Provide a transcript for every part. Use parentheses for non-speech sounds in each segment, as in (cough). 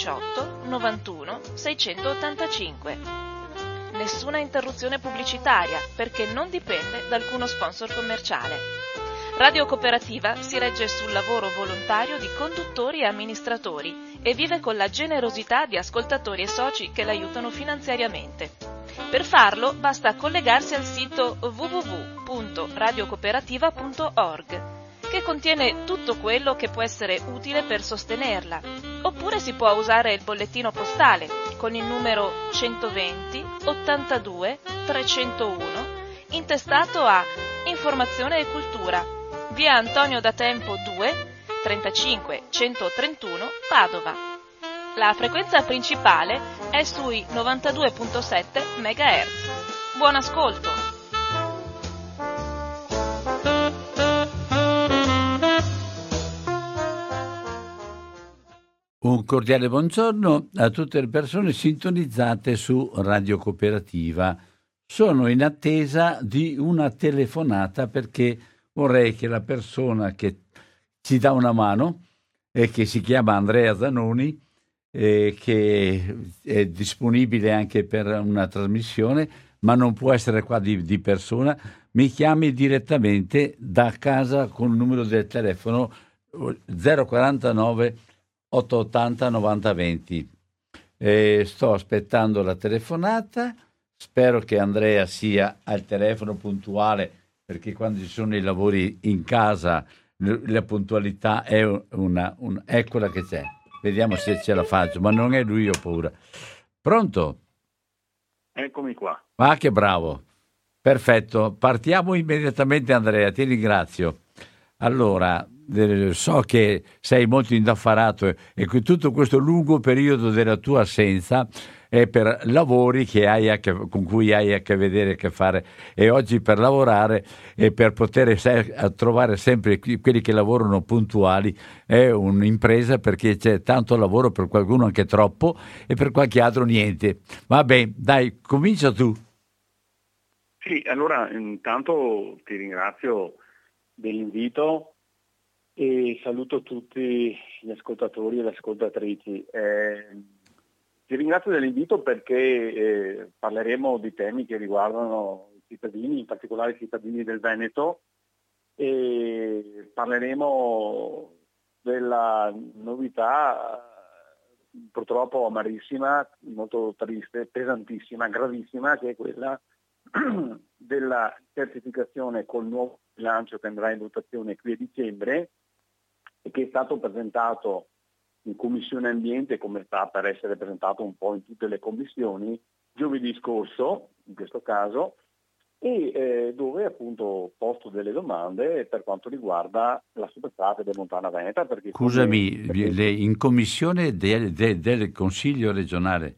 018 91 685. Nessuna interruzione pubblicitaria perché non dipende da alcuno sponsor commerciale. Radio Cooperativa si regge sul lavoro volontario di conduttori e amministratori e vive con la generosità di ascoltatori e soci che l'aiutano finanziariamente. Per farlo basta collegarsi al sito www.radiocooperativa.org che contiene tutto quello che può essere utile per sostenerla. Oppure si può usare il bollettino postale con il numero 120 82 301 intestato a Informazione e Cultura, via Antonio da Tempo 2 35 131 Padova. La frequenza principale è sui 92.7 MHz. Buon ascolto! Un cordiale buongiorno a tutte le persone sintonizzate su Radio Cooperativa. Sono in attesa di una telefonata perché vorrei che la persona che ci dà una mano e che si chiama Andrea Zanoni e che è disponibile anche per una trasmissione ma non può essere qua di, di persona mi chiami direttamente da casa con il numero del telefono 049 880 9020 eh, sto aspettando la telefonata spero che Andrea sia al telefono puntuale perché quando ci sono i lavori in casa la puntualità è una, una, eccola che c'è. Vediamo se ce la faccio, ma non è lui, ho paura. Pronto? Eccomi qua. Ah, che bravo. Perfetto, partiamo immediatamente Andrea, ti ringrazio. Allora, so che sei molto indaffarato e che tutto questo lungo periodo della tua assenza è per lavori che con cui hai a che vedere, a che fare e oggi per lavorare e per poter trovare sempre quelli che lavorano puntuali è un'impresa perché c'è tanto lavoro per qualcuno anche troppo e per qualche altro niente. Vabbè, dai, comincia tu. Sì, allora intanto ti ringrazio dell'invito e saluto tutti gli ascoltatori e le ascoltatrici. Eh, ti ringrazio dell'invito perché eh, parleremo di temi che riguardano i cittadini, in particolare i cittadini del Veneto, e parleremo della novità purtroppo amarissima, molto triste, pesantissima, gravissima, che è quella (clears throat) della certificazione col nuovo bilancio che andrà in votazione qui a dicembre e che è stato presentato in Commissione Ambiente, come sta per essere presentato un po' in tutte le commissioni, giovedì scorso, in questo caso, e eh, dove appunto ho posto delle domande per quanto riguarda la superstrada del Montana Veneta. Perché Scusami, come, perché... in commissione del, del, del, Consiglio regionale?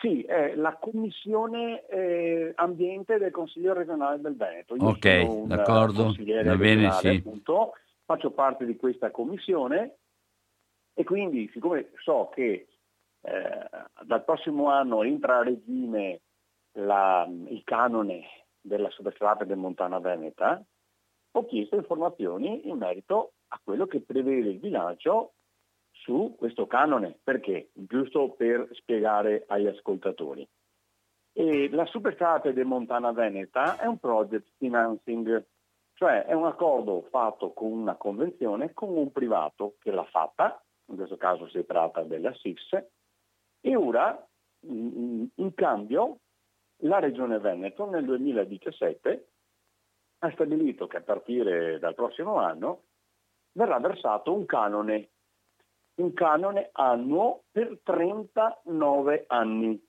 Sì, è la commissione eh, ambiente del Consiglio regionale del Veneto. Io ok, d'accordo, va bene, sì. Appunto, faccio parte di questa commissione e quindi, siccome so che eh, dal prossimo anno entra a regime la, il canone della superstrada del Montana Veneta, ho chiesto informazioni in merito a quello che prevede il bilancio su questo canone. Perché? Giusto per spiegare agli ascoltatori. E la superstrada del Montana Veneta è un project financing, cioè è un accordo fatto con una convenzione con un privato che l'ha fatta in questo caso si tratta della SIS, e ora in cambio la Regione Veneto nel 2017 ha stabilito che a partire dal prossimo anno verrà versato un canone, un canone annuo per 39 anni.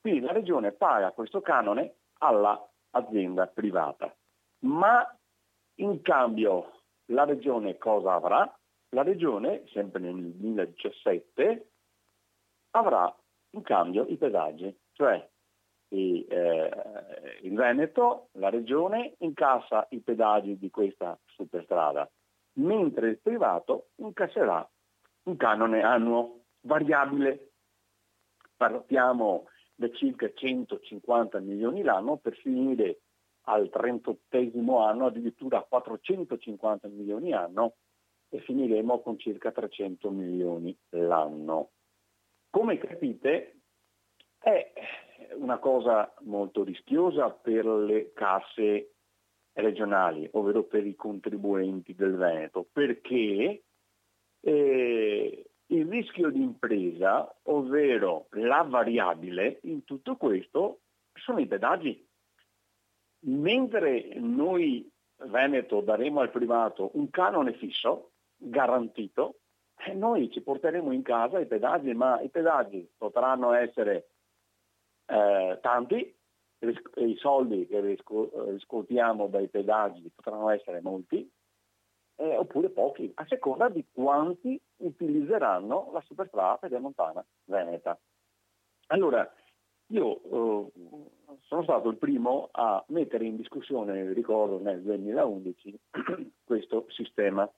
Quindi la Regione paga questo canone all'azienda privata. Ma in cambio la Regione cosa avrà? la Regione, sempre nel 2017, avrà in cambio i pedaggi, cioè i, eh, in Veneto la Regione incassa i pedaggi di questa superstrada, mentre il privato incasserà un canone annuo variabile. Partiamo da circa 150 milioni l'anno per finire al 38 anno addirittura a 450 milioni l'anno e finiremo con circa 300 milioni l'anno. Come capite è una cosa molto rischiosa per le casse regionali, ovvero per i contribuenti del Veneto, perché eh, il rischio di impresa, ovvero la variabile in tutto questo, sono i pedaggi. Mentre noi Veneto daremo al privato un canone fisso, garantito, eh, noi ci porteremo in casa i pedaggi, ma i pedaggi potranno essere eh, tanti, i soldi che riscuotiamo dai pedaggi potranno essere molti, eh, oppure pochi, a seconda di quanti utilizzeranno la superstrada pedemontana veneta. Allora, io eh, sono stato il primo a mettere in discussione, ricordo nel 2011, (clears throat) questo sistema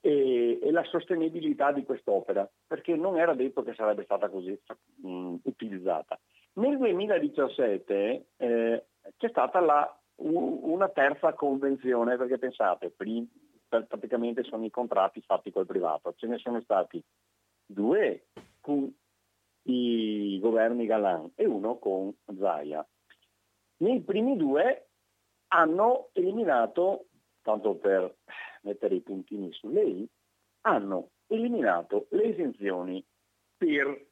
e, e, la sostenibilità di quest'opera, perché non era detto che sarebbe stata così mh, utilizzata. Nel 2017 eh, c'è stata la, una terza convenzione, perché pensate, prim, praticamente sono i contratti fatti col privato, ce ne sono stati due con i governi Galan e uno con Zaia. Nei primi due hanno eliminato, tanto per mettere i puntini sulle i, hanno eliminato le esenzioni per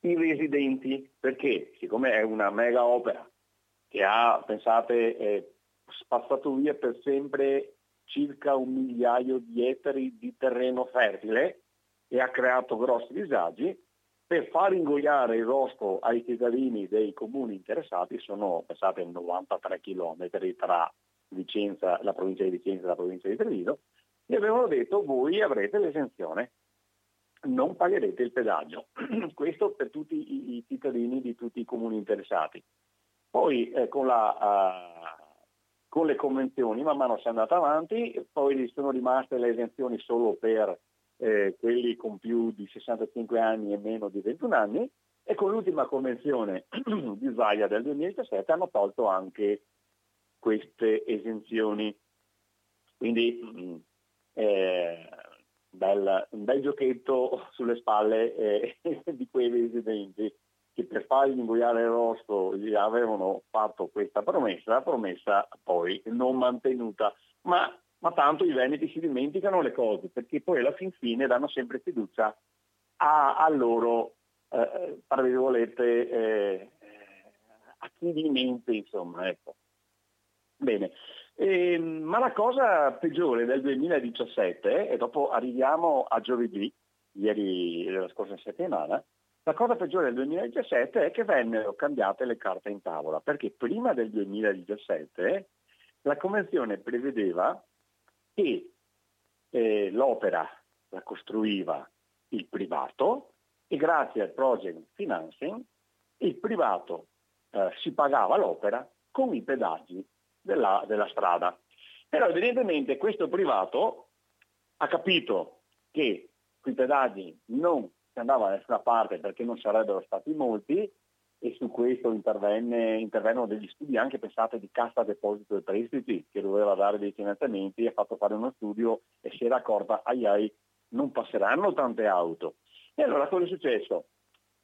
i residenti, perché siccome è una mega opera che ha, pensate, spazzato via per sempre circa un migliaio di ettari di terreno fertile e ha creato grossi disagi, per far ingoiare il rospo ai cittadini dei comuni interessati sono, pensate, 93 chilometri tra Vicenza, la provincia di Vicenza e la provincia di Treviso, e avevano detto voi avrete l'esenzione, non pagherete il pedaggio. (clears throat) Questo per tutti i, i, cittadini di tutti i comuni interessati. Poi eh, con, la, uh, con, le convenzioni man mano si è andata avanti, poi sono rimaste le esenzioni solo per eh, quelli con più di 65 anni e meno di 21 anni e con l'ultima convenzione (clears throat) di Zaia del 2017 hanno tolto anche queste esenzioni. Quindi mh, eh, bel, un bel giochetto (laughs) sulle spalle eh, (laughs) di quei residenti che per fargli ingoiare il rosto gli avevano fatto questa promessa, promessa poi non mantenuta. Ma, ma tanto i veneti si dimenticano le cose, perché poi alla fin fine danno sempre fiducia a, a loro, eh, tra virgolette, eh, a chi di mente, insomma. Ecco. Bene, e, ehm, ma la cosa peggiore del 2017, e dopo arriviamo a giovedì, ieri della scorsa settimana, la cosa peggiore del 2017 è che vennero cambiate le carte in tavola, perché prima del 2017 la Convenzione prevedeva che eh, l'opera la costruiva il privato e grazie al project financing il privato eh, si pagava l'opera con i pedaggi della, della strada. Però evidentemente questo privato ha capito che quei pedaggi non si andava da nessuna parte perché non sarebbero stati molti e su questo intervennero degli studi anche pensate di cassa deposito e prestiti che doveva dare dei finanziamenti, ha fatto fare uno studio e si era accorta, ai ai, non passeranno tante auto. E allora cosa è successo?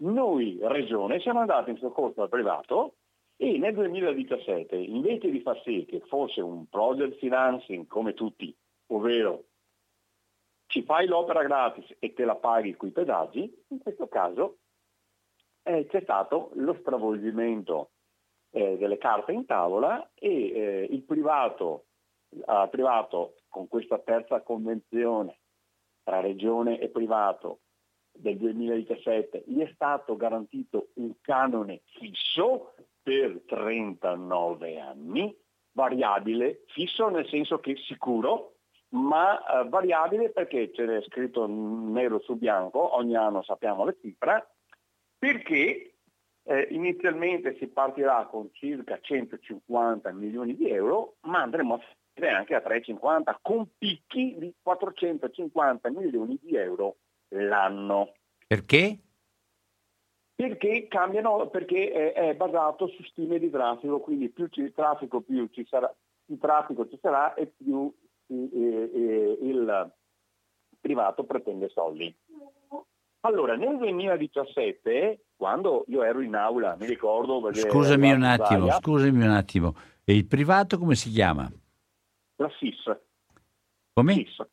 Noi, regione, siamo andati in soccorso al privato e nel 2017, invece di far sì che fosse un project financing come tutti, ovvero ci fai l'opera gratis e te la paghi coi pedaggi, in questo caso eh, c'è stato lo stravolgimento eh, delle carte in tavola e eh, il privato, privato con questa terza convenzione tra regione e privato del 2017 gli è stato garantito un canone fisso per 39 anni, variabile, fisso nel senso che sicuro, ma eh, variabile perché c'è scritto nero su bianco, ogni anno sappiamo le cifre, perché eh, inizialmente si partirà con circa 150 milioni di euro, ma andremo a finire anche a 350 con picchi di 450 milioni di euro l'anno. Perché? Perché cambiano, perché è, è, basato su stime di traffico, quindi più ci, traffico più ci sarà, più traffico ci sarà e più eh, eh, il privato pretende soldi. Allora, nel 2017, quando io ero in aula, mi ricordo... Scusami un attimo, Italia, scusami un attimo. E il privato come si chiama? La SIS. Come? SIS.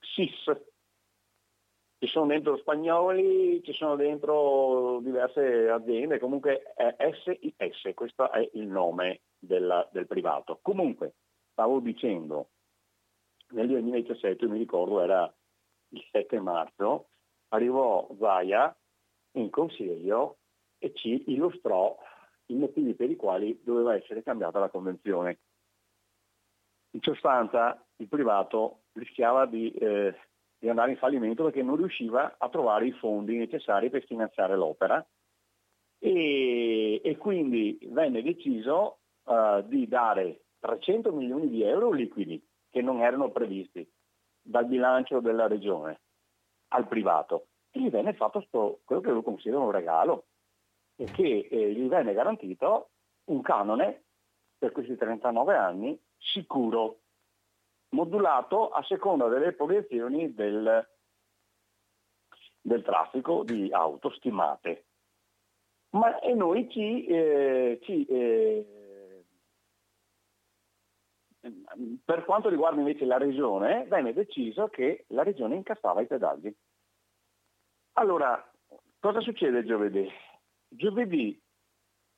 SIS. Ci sono dentro spagnoli, ci sono dentro diverse aziende, comunque è SIS, questo è il nome del, del privato. Comunque, stavo dicendo, nel 2017, mi ricordo, era il 7 marzo, arrivò Zaia in consiglio e ci illustrò i motivi per i quali doveva essere cambiata la convenzione. In sostanza il privato rischiava di, eh, di, andare in fallimento perché non riusciva a trovare i fondi necessari per finanziare l'opera e, e quindi venne deciso uh, di dare 300 milioni di euro liquidi che non erano previsti dal bilancio della regione al privato e gli venne fatto sto, quello che lo considero un regalo che eh, gli venne garantito un canone per questi 39 anni sicuro, modulato a seconda delle proiezioni del, del traffico di auto stimate. Ma e noi ci, eh, ci eh, per quanto riguarda invece la regione, venne deciso che la regione incassava i pedaggi. Allora, cosa succede giovedì? Giovedì,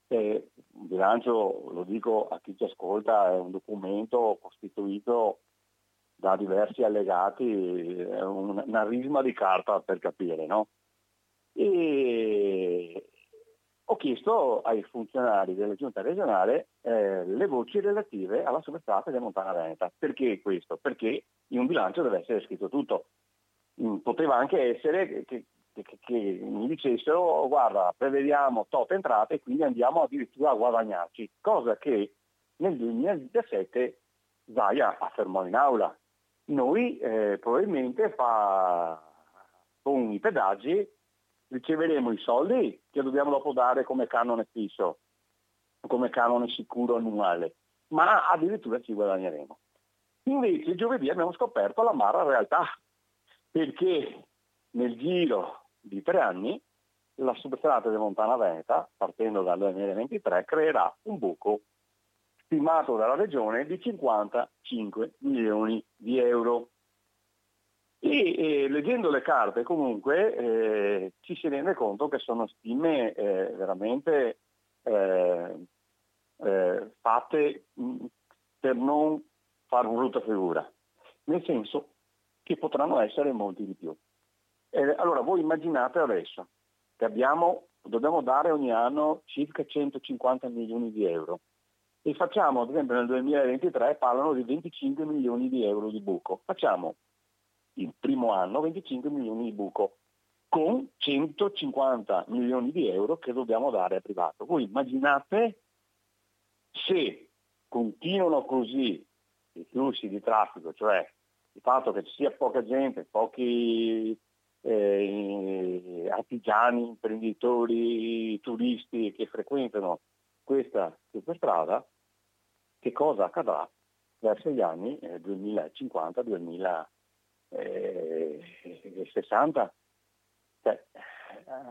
eh, il bilancio, lo dico a chi ci ascolta, è un documento costituito da diversi allegati, è una risma di carta per capire, no? E ho chiesto ai funzionari della giunta regionale eh, le voci relative alla superstrada di Montana Veneta. Perché questo? Perché in un bilancio deve essere scritto tutto. Mm, poteva anche essere che, che, che mi dicessero guarda prevediamo tot entrate e quindi andiamo addirittura a guadagnarci, cosa che nel 2017 Zaia affermò in aula. Noi eh, probabilmente fa, con i pedaggi riceveremo i soldi che dobbiamo dopo dare come canone fisso, come canone sicuro annuale, ma addirittura ci guadagneremo. Invece giovedì abbiamo scoperto la mara realtà, perché nel giro di tre anni la substrata di Montana Veneta, partendo dal 2023, creerà un buco stimato dalla regione di 55 milioni di euro. E, e leggendo le carte comunque eh, ci si rende conto che sono stime eh, veramente eh, eh fatte mh, per non fare brutta figura, nel senso che potranno essere molti di più. Eh, allora voi immaginate adesso che abbiamo, dobbiamo dare ogni anno circa 150 milioni di euro e facciamo, ad esempio nel 2023 parlano di 25 milioni di euro di buco. Facciamo il primo anno 25 milioni di buco con 150 milioni di euro che dobbiamo dare al privato. Voi immaginate se continuano così i flussi di traffico, cioè il fatto che ci sia poca gente, pochi eh, artigiani, imprenditori, turisti che frequentano questa superstrada, che cosa accadrà verso gli anni eh, 2050-2060? Cioè,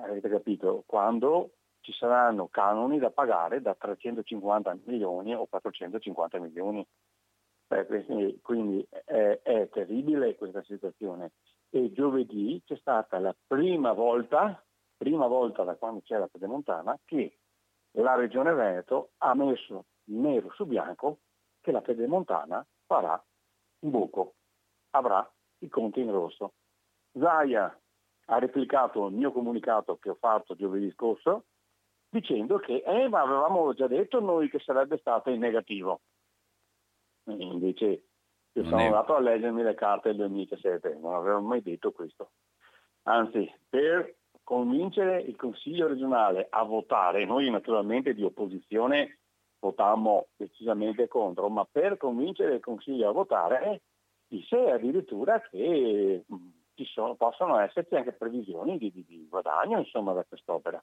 avete capito? Quando ci saranno canoni da pagare da 350 milioni o 450 milioni. Eh, quindi è, è terribile questa situazione e giovedì c'è stata la prima volta, prima volta da quando c'è la Pedemontana, che la Regione Veneto ha messo nero su bianco che la Pedemontana farà un buco, avrà i conti in rosso. Zaia ha replicato il mio comunicato che ho fatto giovedì scorso dicendo che eh, ma avevamo già detto noi che sarebbe stato in negativo. E invece io sono andato a leggermi le carte del 2017, non avevo mai detto questo. Anzi, per convincere il Consiglio regionale a votare, noi naturalmente di opposizione votammo decisamente contro, ma per convincere il Consiglio a votare disse addirittura che mm, ci sono, possono esserci anche previsioni di, di, di guadagno insomma, da quest'opera.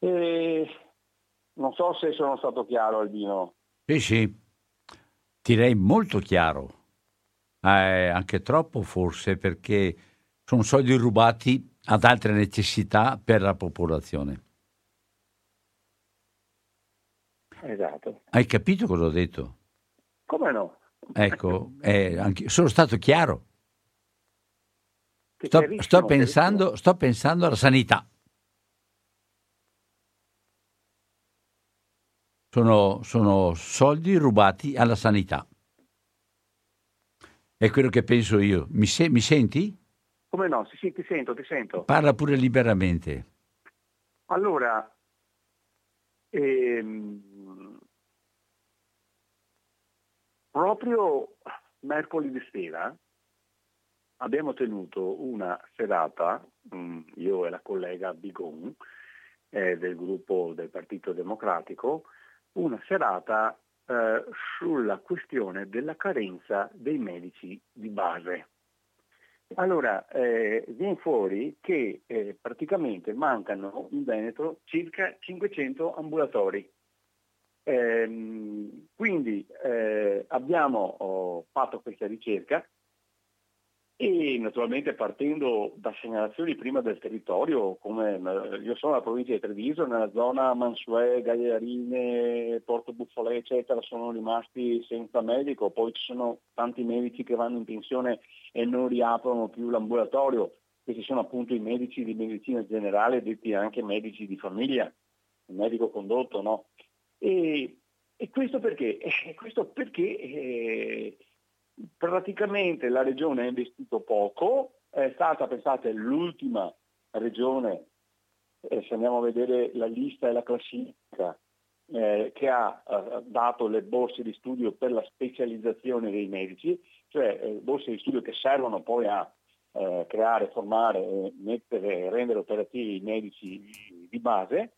E non so se sono stato chiaro Albino. Sì, sì, direi molto chiaro, eh, anche troppo forse, perché sono soldi rubati ad altre necessità per la popolazione. Esatto. Hai capito cosa ho detto? Come no? Ecco, anche, sono stato chiaro. Sto, sto, pensando, sto pensando alla sanità. Sono, sono soldi rubati alla sanità. È quello che penso io. Mi, se, mi senti? Come no? Sì, sì, ti sento, ti sento. Parla pure liberamente. Allora, ehm, proprio mercoledì sera abbiamo tenuto una serata, mm, io e la collega Bigon eh, del gruppo del Partito Democratico, una serata eh, sulla questione della carenza dei medici di base. Allora, eh, viene fuori che eh, praticamente mancano in Veneto circa 500 ambulatori. Ehm, quindi eh, abbiamo oh, fatto questa ricerca e naturalmente partendo da segnalazioni prima del territorio, come io sono nella provincia di Treviso, nella zona Mansuè, Gagliarine, Porto Buffolè, eccetera, sono rimasti senza medico, poi ci sono tanti medici che vanno in pensione e non riaprono più l'ambulatorio, questi sono appunto i medici di medicina generale, detti anche medici di famiglia, il medico condotto, no? E, e questo perché? (laughs) Eh, questo perché eh, praticamente la regione ha investito poco, è stata, pensate, l'ultima regione, eh, se andiamo a vedere la lista e la classifica, eh, che ha eh, dato le borse di studio per la specializzazione dei medici, cioè eh, borse di studio che servono poi a eh, creare, formare, mettere, rendere operativi i medici di base.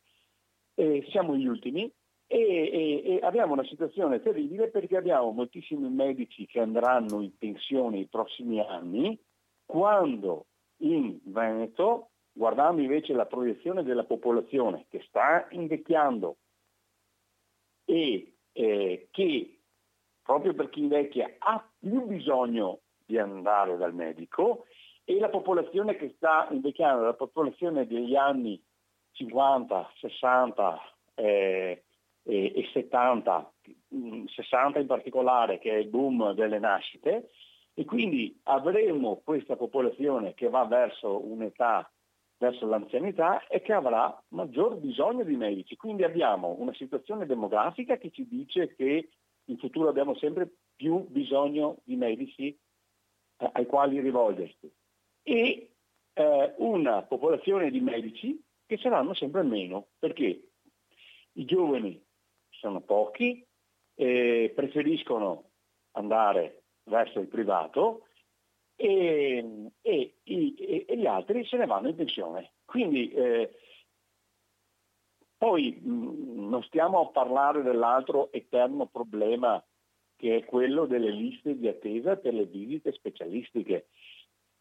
siamo gli ultimi, e, e, e, abbiamo una situazione terribile perché abbiamo moltissimi medici che andranno in pensione i prossimi anni, quando in Veneto, guardando invece la proiezione della popolazione che sta invecchiando e eh, che proprio per chi invecchia ha più bisogno di andare dal medico e la popolazione che sta invecchiando, la popolazione degli anni 50, 60, eh, e, e 70, 60 in particolare, che è il boom delle nascite, e quindi avremo questa popolazione che va verso un'età, verso l'anzianità e che avrà maggior bisogno di medici. Quindi abbiamo una situazione demografica che ci dice che in futuro abbiamo sempre più bisogno di medici eh, ai quali rivolgersi e eh, una popolazione di medici che saranno sempre meno perché i giovani sono pochi, eh, preferiscono andare verso il privato e, e, e, e, gli altri se ne vanno in pensione. Quindi eh, poi mh, non stiamo a parlare dell'altro eterno problema che è quello delle liste di attesa per le visite specialistiche.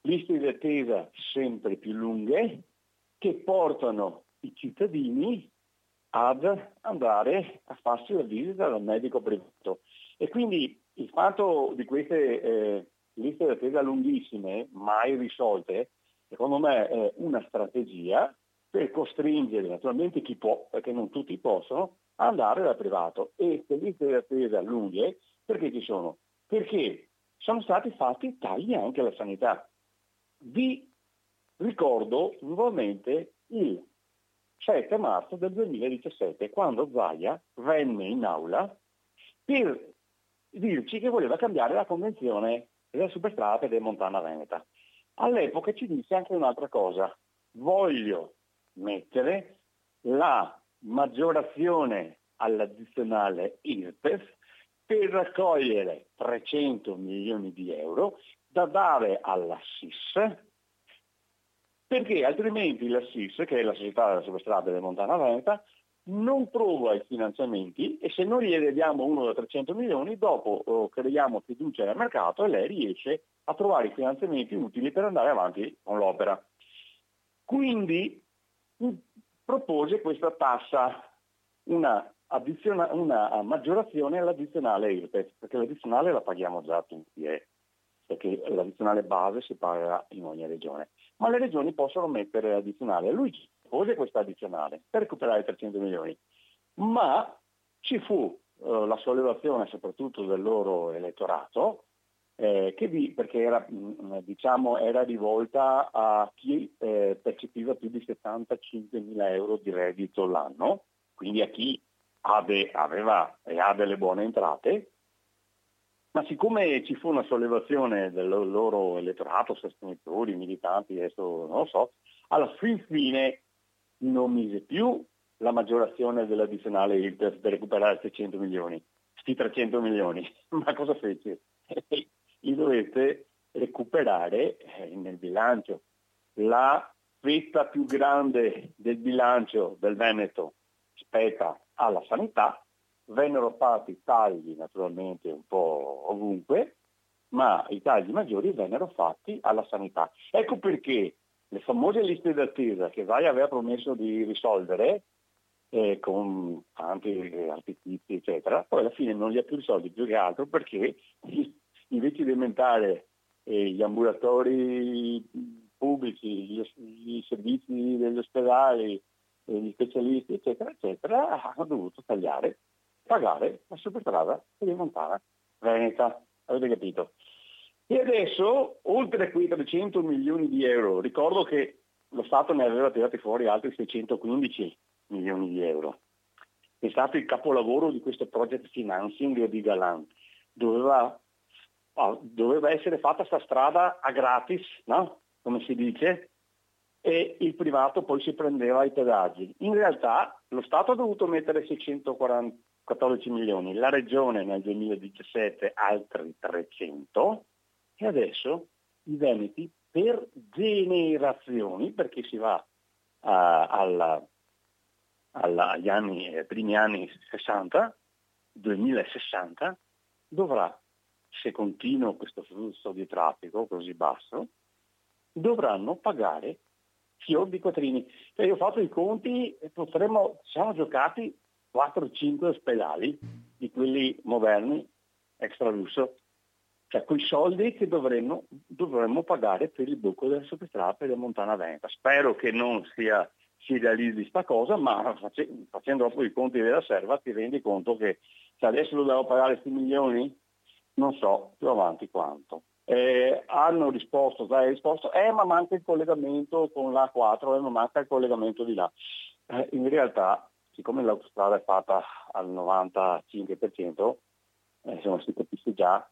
Liste di attesa sempre più lunghe che portano i cittadini ad andare a farsi la visita dal medico privato. E quindi il fatto di queste eh, liste di attesa lunghissime, mai risolte, secondo me è una strategia per costringere naturalmente chi può, perché non tutti possono, ad andare dal privato. E queste liste di attesa lunghe, perché ci sono? Perché sono stati fatti tagli anche alla sanità. Vi ricordo nuovamente il 7 marzo del 2017, quando Zaia venne in aula per dirci che voleva cambiare la convenzione della superstrada Montana Veneta. All'epoca ci disse anche un'altra cosa, voglio mettere la maggiorazione all'addizionale IRPEF per raccogliere 300 milioni di euro da dare alla SIS perché altrimenti la SIS, che è la società della superstrada del Montana Veneta, non trova i finanziamenti e se noi gli diamo uno da 300 milioni, dopo oh, creiamo fiducia nel mercato e lei riesce a trovare i finanziamenti utili per andare avanti con l'opera. Quindi propose questa tassa, una, una maggiorazione all'addizionale IRPEF, perché l'addizionale la paghiamo già tutti. Eh. perché l'addizionale base si paga in ogni regione. Ma le regioni possono mettere addizionale. Lui pose questa addizionale per recuperare 300 milioni, ma ci fu eh, la sollevazione soprattutto del loro elettorato, eh, vi, perché era, mm, diciamo, era, rivolta a chi eh, percepiva più di 75 mila euro di reddito l'anno, quindi a chi ave, aveva e ha delle buone entrate, ma siccome ci fu una sollevazione del loro elettorato, sostenitori, militanti, adesso non lo so, alla fin fine non mise più la maggiorazione dell'addizionale IRPEF per recuperare 600 milioni, sti 300 milioni. (laughs) Ma cosa fece? (laughs) Li dovette recuperare eh, nel bilancio. La fetta più grande del bilancio del Veneto spetta alla sanità vennero fatti tagli naturalmente un po' ovunque, ma i tagli maggiori vennero fatti alla sanità. Ecco perché le famose liste d'attesa che Vai aveva promesso di risolvere eh, con tanti artifici eccetera, poi alla fine non li ha più risolti più che altro perché (laughs) invece di aumentare eh, gli ambulatori pubblici, gli, gli servizi degli ospedali, eh, gli specialisti eccetera eccetera, hanno dovuto tagliare pagare la superstrada Montana Veneta, avete capito? E adesso, oltre quei 300 milioni di euro, ricordo che lo Stato ne aveva tirati fuori altri 615 milioni di euro. È stato il capolavoro di questo project financing di Galan. Doveva, ah, doveva essere fatta questa strada a gratis, no? come si dice, e il privato poi si prendeva i pedaggi. In realtà lo Stato ha dovuto mettere 640 14 milioni, la regione nel 2017 altri 300 e adesso i Veneti per generazioni, perché si va uh, alla, alla, agli anni, eh, primi anni 60, 2060, dovrà, se continua questo flusso di traffico così basso, dovranno pagare fior di quattrini. Cioè io ho fatto i conti e potremmo, siamo giocati 4-5 ospedali di quelli moderni, extra lusso, cioè quei soldi che dovremmo, dovremmo pagare per il buco della superstrada per la Montana Veneta. Spero che non sia, si realizzi questa cosa, ma facendo dopo i conti della serva ti rendi conto che se adesso dobbiamo pagare questi milioni, non so più avanti quanto. Eh, hanno risposto, dai, risposto, eh ma manca il collegamento con l'A4, eh, ma manca il collegamento di là. Eh, in realtà siccome l'autostrada è fatta al 95%, eh, insomma, si capisce già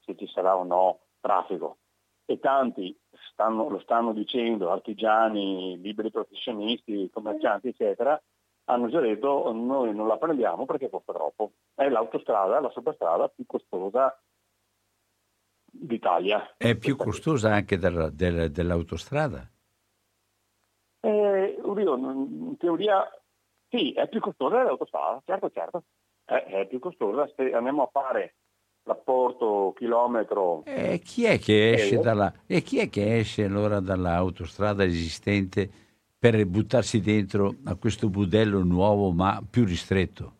se ci sarà o no traffico. E tanti stanno, lo stanno dicendo, artigiani, liberi professionisti, commercianti, eccetera, hanno già detto noi non la prendiamo perché costa troppo. È l'autostrada, la superstrada più costosa d'Italia. È più costosa anche della, della, dell'autostrada? Eh, in teoria sì, è più costosa dell'autostrada, certo, certo. È, è più costosa. Se andiamo a fare l'apporto chilometro. E chi è che esce, dalla, e chi è che esce allora dall'autostrada esistente per buttarsi dentro a questo budello nuovo ma più ristretto?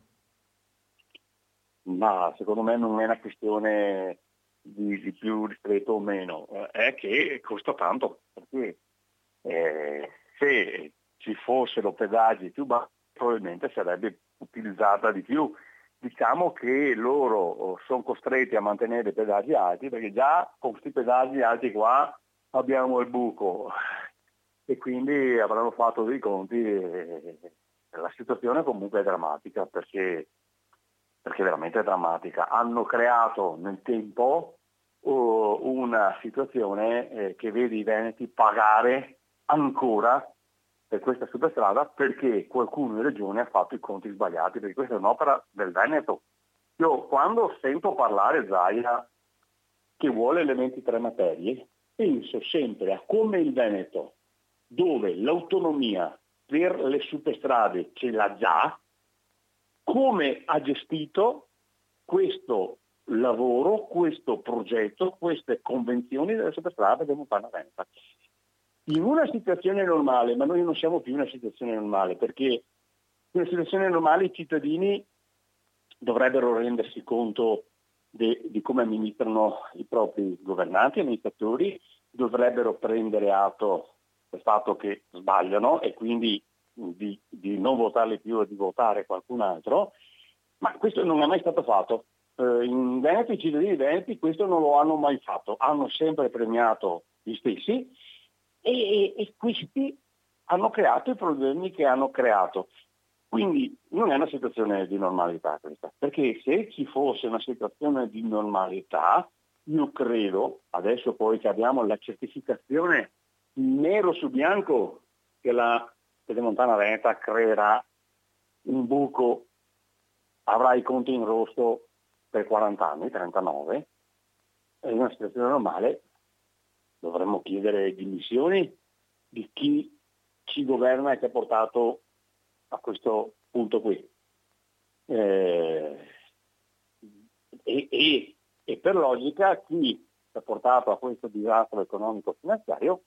Ma secondo me non è una questione di, di più ristretto o meno, è che costa tanto. Perché eh, se ci fossero pedaggi più bassi probabilmente sarebbe utilizzata di più. Diciamo che loro oh, sono costretti a mantenere i pedaggi alti perché già con questi pedaggi alti qua abbiamo il buco e quindi avranno fatto dei conti e la situazione comunque è drammatica perché, perché veramente è drammatica. Hanno creato nel tempo uh, una situazione eh, che vede i veneti pagare ancora per questa superstrada perché qualcuno in regione ha fatto i conti sbagliati, perché questa è un'opera del Veneto. Io quando sento parlare Zaia che vuole elementi tre materie, penso sempre a come il Veneto, dove l'autonomia per le superstrade ce l'ha già, come ha gestito questo lavoro, questo progetto, queste convenzioni delle superstrade del Montana Veneta in una situazione normale, ma noi non siamo più in una situazione normale, perché in una situazione normale i cittadini dovrebbero rendersi conto de, di come amministrano i propri governanti, amministratori, dovrebbero prendere atto del fatto che sbagliano e quindi di, di non votarli più e di votare qualcun altro, ma questo non è mai stato fatto. Eh, in Veneto i cittadini veneti questo non lo hanno mai fatto, hanno sempre premiato gli stessi e, e, questi hanno creato i problemi che hanno creato. Quindi non è una situazione di normalità questa, perché se ci fosse una situazione di normalità, io credo, adesso poi che abbiamo la certificazione nero su bianco che la Pedemontana Veneta creerà un buco, avrà i conti in rosso per 40 anni, 39, in una situazione normale dovremmo chiedere dimissioni di chi ci governa e che ha portato a questo punto qui. Eh, e, e, e, per logica chi ha portato a questo disastro economico-finanziario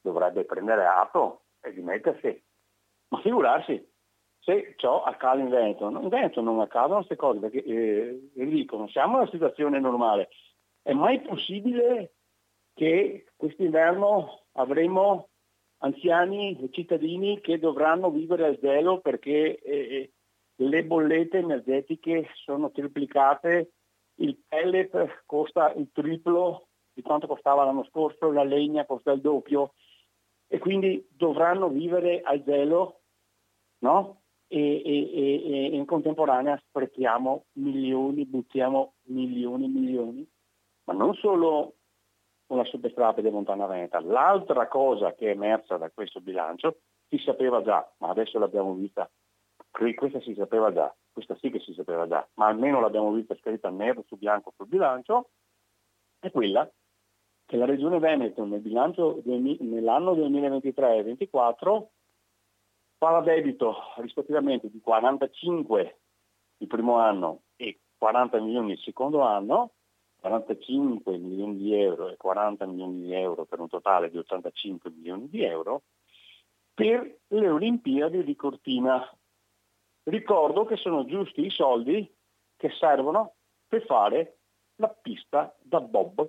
dovrebbe prendere atto e dimettersi. Ma figurarsi, se ciò accade in Veneto, in Veneto non accadono queste cose perché eh, dicono siamo in una situazione normale. È mai possibile che quest'inverno avremo anziani e cittadini che dovranno vivere al gelo perché eh, le bollette energetiche sono triplicate, il pellet costa il triplo di quanto costava l'anno scorso, la legna costa il doppio e quindi dovranno vivere al gelo no? e, e, e, in contemporanea sprechiamo milioni, buttiamo milioni e milioni, ma non solo una substrate di Montana Veneta. L'altra cosa che è emersa da questo bilancio si sapeva già, ma adesso l'abbiamo vista, questa si sapeva già, questa sì che si sapeva già, ma almeno l'abbiamo vista scritta nero su bianco sul bilancio, è quella che la Regione Veneto nel bilancio nell'anno 2023 e 2024 farà debito rispettivamente di 45 il primo anno e 40 milioni il secondo anno 45 milioni di euro e 40 milioni di euro per un totale di 85 milioni di euro per le Olimpiadi di Cortina. Ricordo che sono giusti i soldi che servono per fare la pista da bob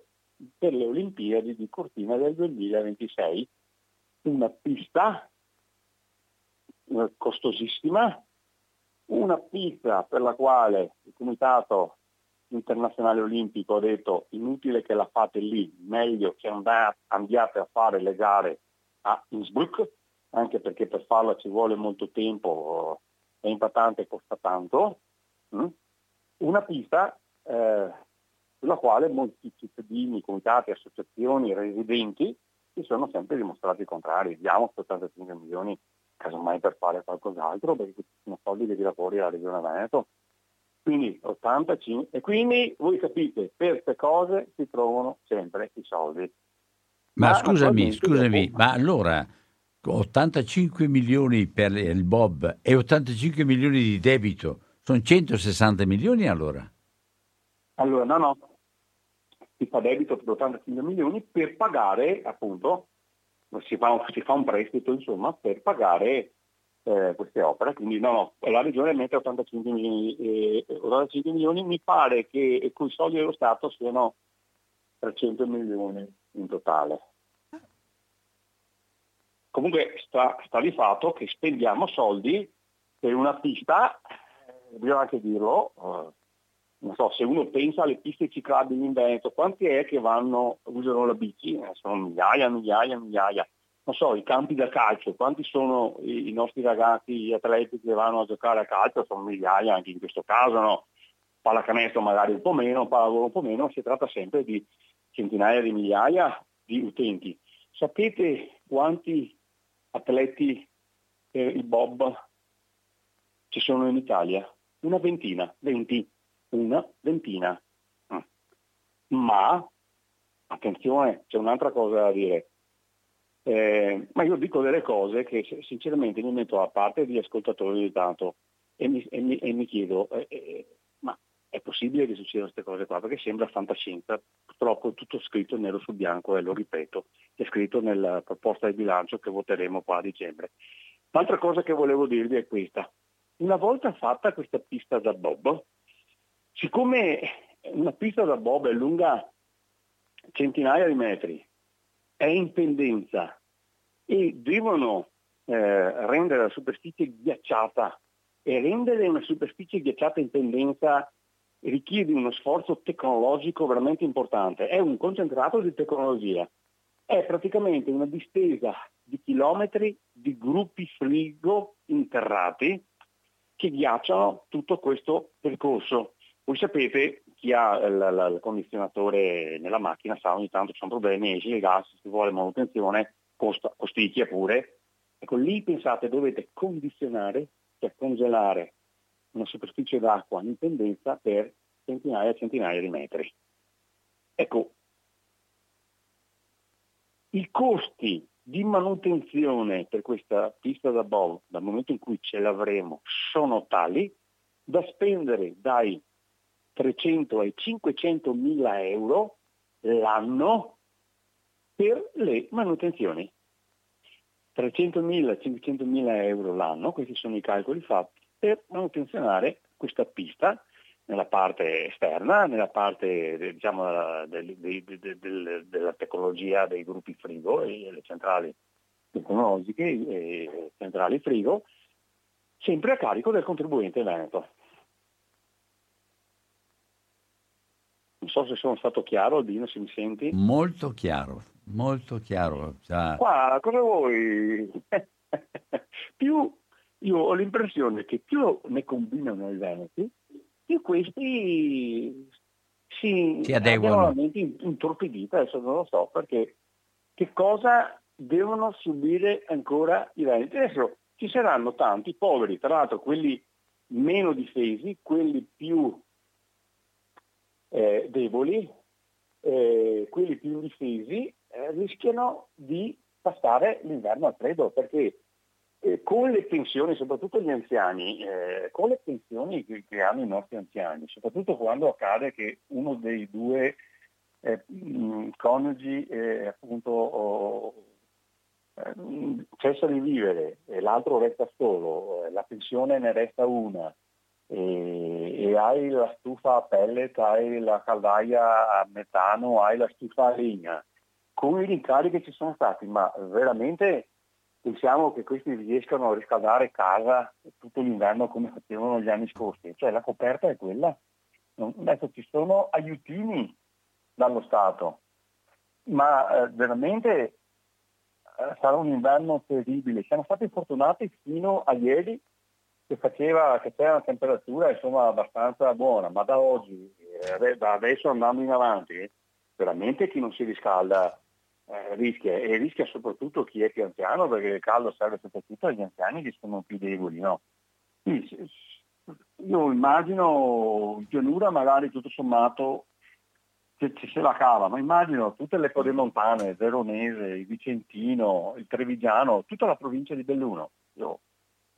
per le Olimpiadi di Cortina del 2026. Una pista eh, costosissima, una pista per la quale il Comitato internazionale olimpico ha detto inutile che la fate lì, meglio che andiate a fare le gare a Innsbruck, anche perché per farla ci vuole molto tempo, è impattante e costa tanto. Mm? Una pista eh, sulla quale molti cittadini, comitati, associazioni, residenti si sono sempre dimostrati contrari. Diamo 75 milioni casomai per fare qualcos'altro, perché questi sono soldi dei lavori alla Regione Veneto quindi 85 e quindi voi capite per queste cose si trovano sempre i soldi. Ma, ma scusami scusami ma allora 85 milioni per il Bob e 85 milioni di debito sono 160 milioni allora? Allora no no. Si fa debito per 85 milioni per pagare appunto si fa, si fa un prestito insomma per pagare eh, queste opere, quindi no, no, la regione mette 85 milioni, eh, 85 milioni, mi pare che con i soldi dello Stato siano 300 milioni in totale. Comunque sta, sta di fatto che spendiamo soldi per una pista, eh, bisogna anche dirlo, eh, non so, se uno pensa alle piste ciclabili in Veneto, quanti è che vanno, usano la bici? Eh, sono migliaia, migliaia, migliaia non so, i campi da calcio, quanti sono i, nostri ragazzi, gli atleti che vanno a giocare a calcio, sono migliaia anche in questo caso, no? pallacanestro magari un po' meno, pallavolo un po' meno, si tratta sempre di centinaia di migliaia di utenti. Sapete quanti atleti per il Bob ci sono in Italia? Una ventina, venti, una ventina. Mm. Ma, attenzione, c'è un'altra cosa da dire eh, ma io dico delle cose che sinceramente mi metto a parte di ascoltatori di tanto e mi, e mi, e mi chiedo, eh, eh, ma è possibile che succedano queste cose qua? Perché sembra fantascienza, purtroppo è tutto scritto nero su bianco e lo ripeto, è scritto nella proposta di bilancio che voteremo qua a dicembre. L'altra cosa che volevo dirvi è questa. Una volta fatta questa pista da Bob, siccome una pista da bob è lunga centinaia di metri, è in pendenza e devono eh, rendere la superficie ghiacciata. E rendere una superficie ghiacciata in pendenza richiede uno sforzo tecnologico veramente importante, è un concentrato di tecnologia, è praticamente una distesa di chilometri di gruppi frigo interrati che ghiacciano tutto questo percorso. Voi sapete, chi ha il, il condizionatore nella macchina sa ogni tanto ci sono problemi, esce il gas, se vuole manutenzione, costa, costicchia pure. Ecco, lì pensate dovete condizionare, cioè congelare una superficie d'acqua in pendenza per centinaia e centinaia di metri. Ecco, i costi di manutenzione per questa pista da bowl, dal momento in cui ce l'avremo, sono tali da spendere dai 300 ai 500 mila euro l'anno per le manutenzioni. 300 mila, 500 mila euro l'anno, questi sono i calcoli fatti, per manutenzionare questa pista nella parte esterna, nella parte diciamo, del, del, del, della tecnologia dei gruppi frigo e le centrali tecnologiche e centrali frigo, sempre a carico del contribuente veneto. Non so se sono stato chiaro, Dino, se mi senti. Molto chiaro, molto chiaro. Già. Qua, cosa vuoi? (laughs) più io ho l'impressione che più ne combinano i veneti, più questi si, si adeguano. intorpiditi, adesso non lo so perché che cosa devono subire ancora i veneti. Adesso ci saranno tanti poveri, tra l'altro quelli meno difesi, quelli più eh, deboli, eh, quelli più indifesi, eh, rischiano di passare l'inverno al freddo perché eh, con le pensioni, soprattutto gli anziani, eh, con le pensioni che, che, hanno i nostri anziani, soprattutto quando accade che uno dei due eh, mh, coniugi appunto oh, cessa di vivere e l'altro resta solo, la pensione ne resta una e, e, hai la stufa a pellet, hai la caldaia a metano, hai la stufa a legna, con i rincari che ci sono stati, ma veramente pensiamo che questi riescano a riscaldare casa tutto l'inverno come facevano gli anni scorsi, cioè la coperta è quella. Adesso ci sono aiutini dallo Stato, ma eh, veramente eh, sarà un inverno terribile. Siamo stati fortunati fino a ieri che, faceva, che c'era una temperatura insomma, abbastanza buona, ma da oggi, eh, da adesso andando in avanti, veramente chi non si riscalda eh, rischia e rischia soprattutto chi è più anziano perché il caldo serve soprattutto agli anziani che sono più deboli. No? Io immagino in pianura magari tutto sommato ci, ci se la cava, ma immagino tutte le montane, il Veronese, il Vicentino, il Trevigiano, tutta la provincia di Belluno. Io,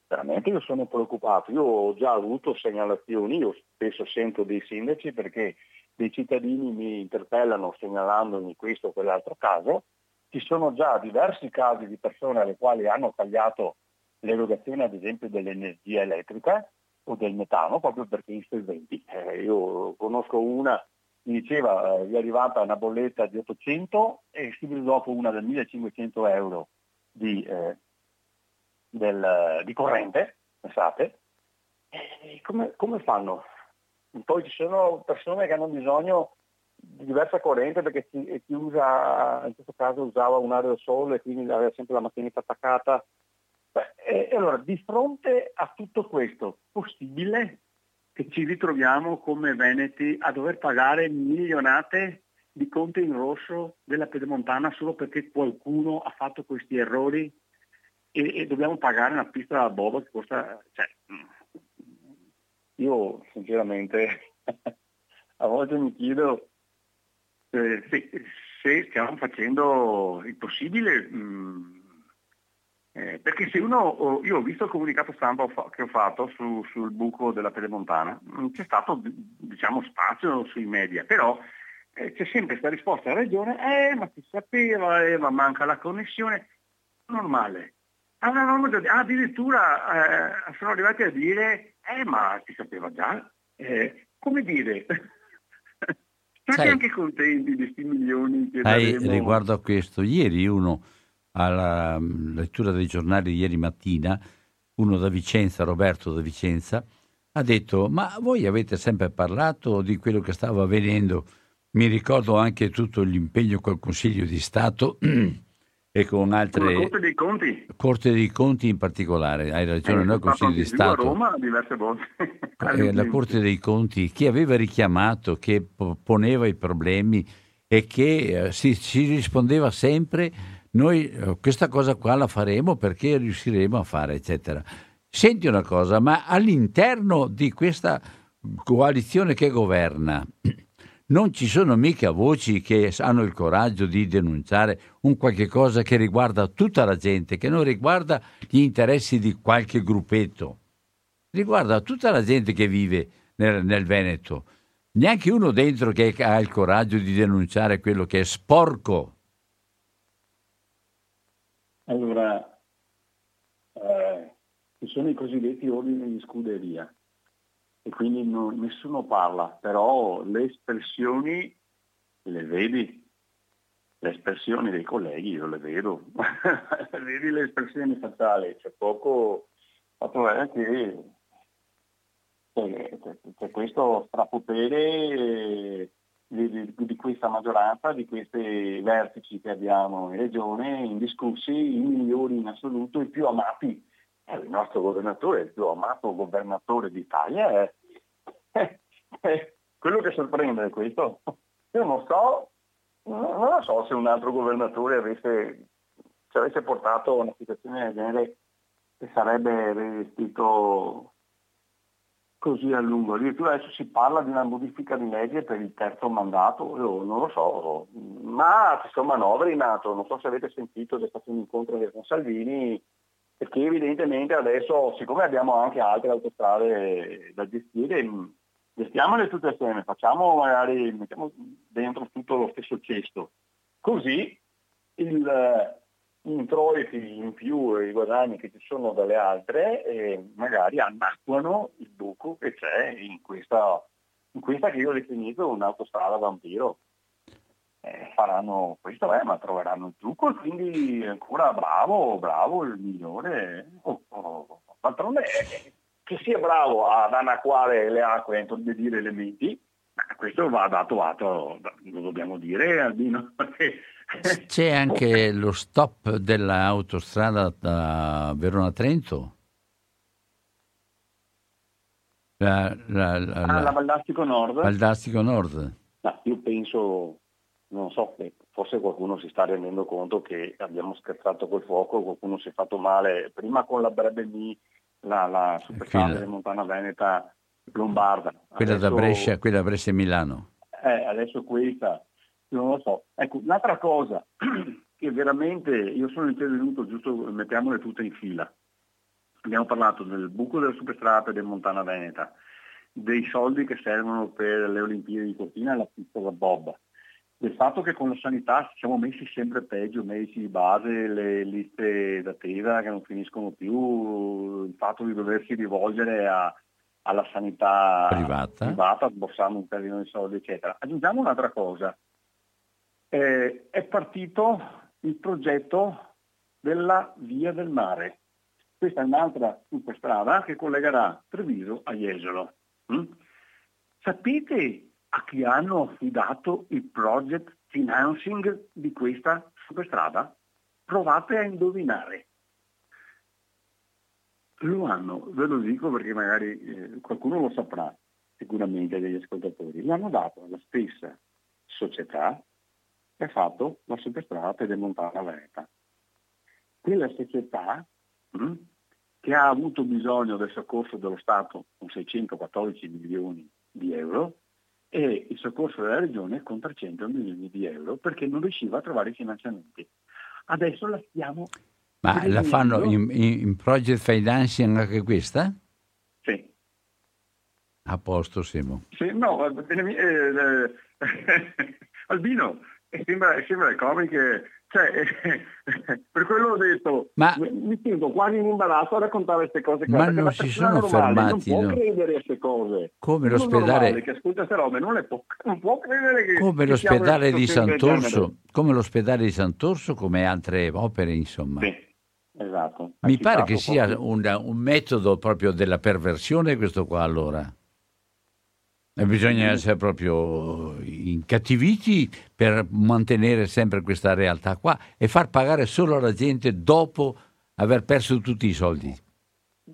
veramente io sono preoccupato, io ho già avuto segnalazioni, io spesso sento dei sindaci perché dei cittadini mi interpellano segnalandomi questo o quell'altro caso, ci sono già diversi casi di persone alle quali hanno tagliato l'erogazione ad esempio dell'energia elettrica o del metano proprio perché insolventi. Eh, io conosco una, mi diceva eh, è arrivata una bolletta di 800 e subito dopo una del 1500 euro di, eh, del, di corrente, pensate. Come, come fanno? Poi ci sono persone che hanno bisogno di diversa corrente perché chi, chi usa, in questo caso usava un aerosol e quindi aveva sempre la macchinetta attaccata. Beh, e, e allora, di fronte a tutto questo, possibile che ci ritroviamo come Veneti a dover pagare milionate di conti in rosso della Pedemontana solo perché qualcuno ha fatto questi errori e, e dobbiamo pagare una pista da boba che costa... Cioè, io sinceramente (laughs) a volte mi chiedo eh, se, se, stiamo facendo il possibile, mh, mm, eh, perché se uno, io ho visto il comunicato stampa che ho fatto su, sul buco della Pedemontana, mm, c'è stato diciamo, spazio sui media, però eh, c'è sempre questa risposta alla regione, eh ma si sapeva, eh, ma manca la connessione, normale. Addirittura eh, sono arrivati a dire eh ma si sapeva già. Eh, come dire, (laughs) State anche contenti di questi milioni che hai, daremo? Riguardo a questo, ieri uno alla mm, lettura dei giornali ieri mattina, uno da Vicenza, Roberto da Vicenza, ha detto ma voi avete sempre parlato di quello che stava avvenendo, mi ricordo anche tutto l'impegno col Consiglio di Stato (clears throat) e con altre... La Corte dei Conti. Corte dei Conti in particolare, hai ragione, eh, noi Consiglio di Stato. a Roma diverse volte. eh, la Corte dei Conti, chi aveva richiamato, che poneva i problemi e che eh, si, si rispondeva sempre noi eh, questa cosa qua la faremo perché riusciremo a fare, eccetera. Senti una cosa, ma all'interno di questa coalizione che governa (clears throat) non ci sono mica voci che hanno il coraggio di denunciare un qualche cosa che riguarda tutta la gente, che non riguarda gli interessi di qualche gruppetto, riguarda tutta la gente che vive nel, nel Veneto. Neanche uno dentro che ha il coraggio di denunciare quello che è sporco. Allora, eh, ci sono i cosiddetti ordini di scuderia e quindi non, nessuno parla, però le espressioni le vedi, le espressioni dei colleghi io le vedo, (laughs) vedi le espressioni facciali, c'è poco, fatto è che c'è questo strapotere di, di, di, questa maggioranza, di questi vertici che abbiamo in regione, indiscussi, i migliori in assoluto, i più amati. Eh, il nostro governatore, il più amato governatore d'Italia è, quello che sorprende è questo. Io non so, non so se un altro governatore avesse, ci avesse portato una situazione del genere che sarebbe rivestito così a lungo. Addirittura adesso si parla di una modifica di legge per il terzo mandato, io non lo so, ma ci sono manovre in atto, non so se avete sentito, c'è stato un incontro con Salvini, perché evidentemente adesso, siccome abbiamo anche altre autostrade da gestire, gestiamole tutte assieme, facciamo magari, mettiamo dentro tutto lo stesso cesto, così il, introiti in più e i guadagni che ci sono dalle altre e magari annacquano il buco che c'è in questa, in questa che io ho definito un'autostrada vampiro. Eh, faranno questo, eh, ma troveranno il trucco quindi ancora bravo, bravo, il migliore. Oh, oh, d'altronde eh, che sia bravo ad annacquare le acque e introdurre elementi, questo va dato atto, lo dobbiamo dire Albino, (laughs) C'è anche lo stop dell'autostrada da Verona-Trento? La, la, la, ah, la Valdastico Nord? Valdastico Nord. No, io penso, non so, forse qualcuno si sta rendendo conto che abbiamo scherzato col fuoco, qualcuno si è fatto male, prima con la Brebe Mi, la, la di Montana Veneta Lombarda. Quella adesso, da Brescia, quella da Brescia e Milano. Eh, adesso questa non lo so. Ecco, un'altra cosa (clears throat) che veramente io sono intervenuto, giusto mettiamole tutte in fila. Abbiamo parlato del buco della superstrada del Montana Veneta, dei soldi che servono per le Olimpiadi di Cortina e la pista da Bob, del fatto che con la sanità siamo messi sempre peggio, medici di base, le liste d'attesa che non finiscono più, il fatto di doversi rivolgere a, alla sanità privata, privata borsando un terreno di soldi, eccetera. Aggiungiamo un'altra cosa, eh, è partito il progetto della Via del Mare. Questa è un'altra superstrada che collegherà Treviso a Jesolo. Mm? Sapete a chi hanno affidato il project financing di questa superstrada? Provate a indovinare. Lo hanno, ve lo dico perché magari eh, qualcuno lo saprà sicuramente degli ascoltatori, l'hanno dato alla stessa società è fatto la superstrada per demontare la Veneta. Quella società mh, hm, che ha avuto bisogno del soccorso dello Stato con 614 milioni di euro e il soccorso della Regione con 300 milioni di euro perché non riusciva a trovare i finanziamenti. Adesso la stiamo... Ma la fanno in, in, project financing anche questa? Sì. A posto, Simo. Sì, no, eh, (laughs) eh, Albino, sembra, sembra comiche Cioè, (laughs) per quello ho detto, ma, mi sento quasi in imbarazzo a raccontare queste cose. Ma non si sono fermati. Non può no? credere a queste cose. Come l'ospedale... che ascolta queste robe non, può, non può credere che... Come che l'ospedale di Sant'Orso, come l'ospedale di Sant'Orso, come altre opere, insomma. Sì, esatto. Mi pare che sia un, un metodo proprio della perversione questo qua allora. E bisogna essere proprio incattiviti per mantenere sempre questa realtà qua e far pagare solo alla gente dopo aver perso tutti i soldi.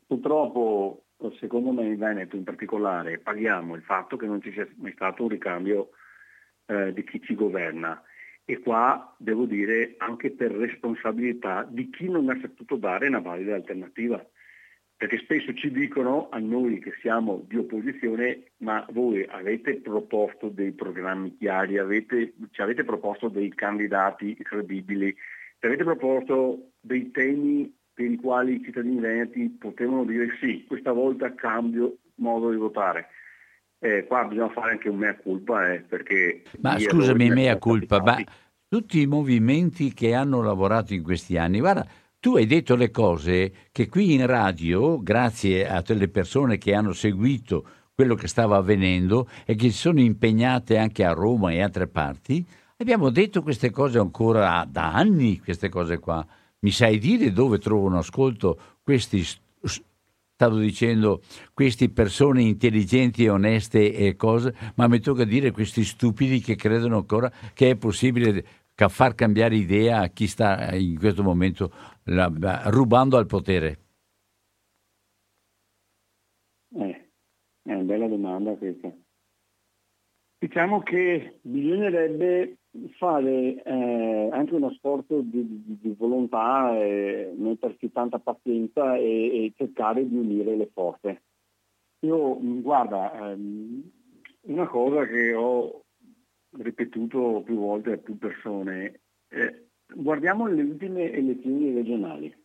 Purtroppo, secondo me in Veneto in particolare, paghiamo il fatto che non ci sia mai stato un ricambio eh, di chi ci governa. E qua devo dire anche per responsabilità di chi non ha saputo dare una valida alternativa perché spesso ci dicono a noi che siamo di opposizione, ma voi avete proposto dei programmi chiari, avete, ci avete proposto dei candidati credibili, ci avete proposto dei temi per i quali i cittadini veneti potevano dire sì, questa volta cambio modo di votare. Eh, qua bisogna fare anche un mea culpa, eh, perché... Ma scusami, mea culpa, ma tutti i movimenti che hanno lavorato in questi anni, guarda, tu hai detto le cose che qui in radio, grazie a tutte le persone che hanno seguito quello che stava avvenendo e che si sono impegnate anche a Roma e altre parti, abbiamo detto queste cose ancora da anni, queste cose qua. Mi sai dire dove trovano ascolto questi, stavo dicendo, queste persone intelligenti e oneste e cose, ma mi tocca dire questi stupidi che credono ancora che è possibile far cambiare idea a chi sta in questo momento la, rubando al potere? Eh, è una bella domanda questa. Diciamo che bisognerebbe fare eh, anche uno sforzo di, di, di volontà, eh, mettersi tanta pazienza e, e, cercare di unire le forze. Io, guarda, ehm, una cosa che ho ripetuto più volte a più persone, eh, guardiamo le ultime elezioni regionali.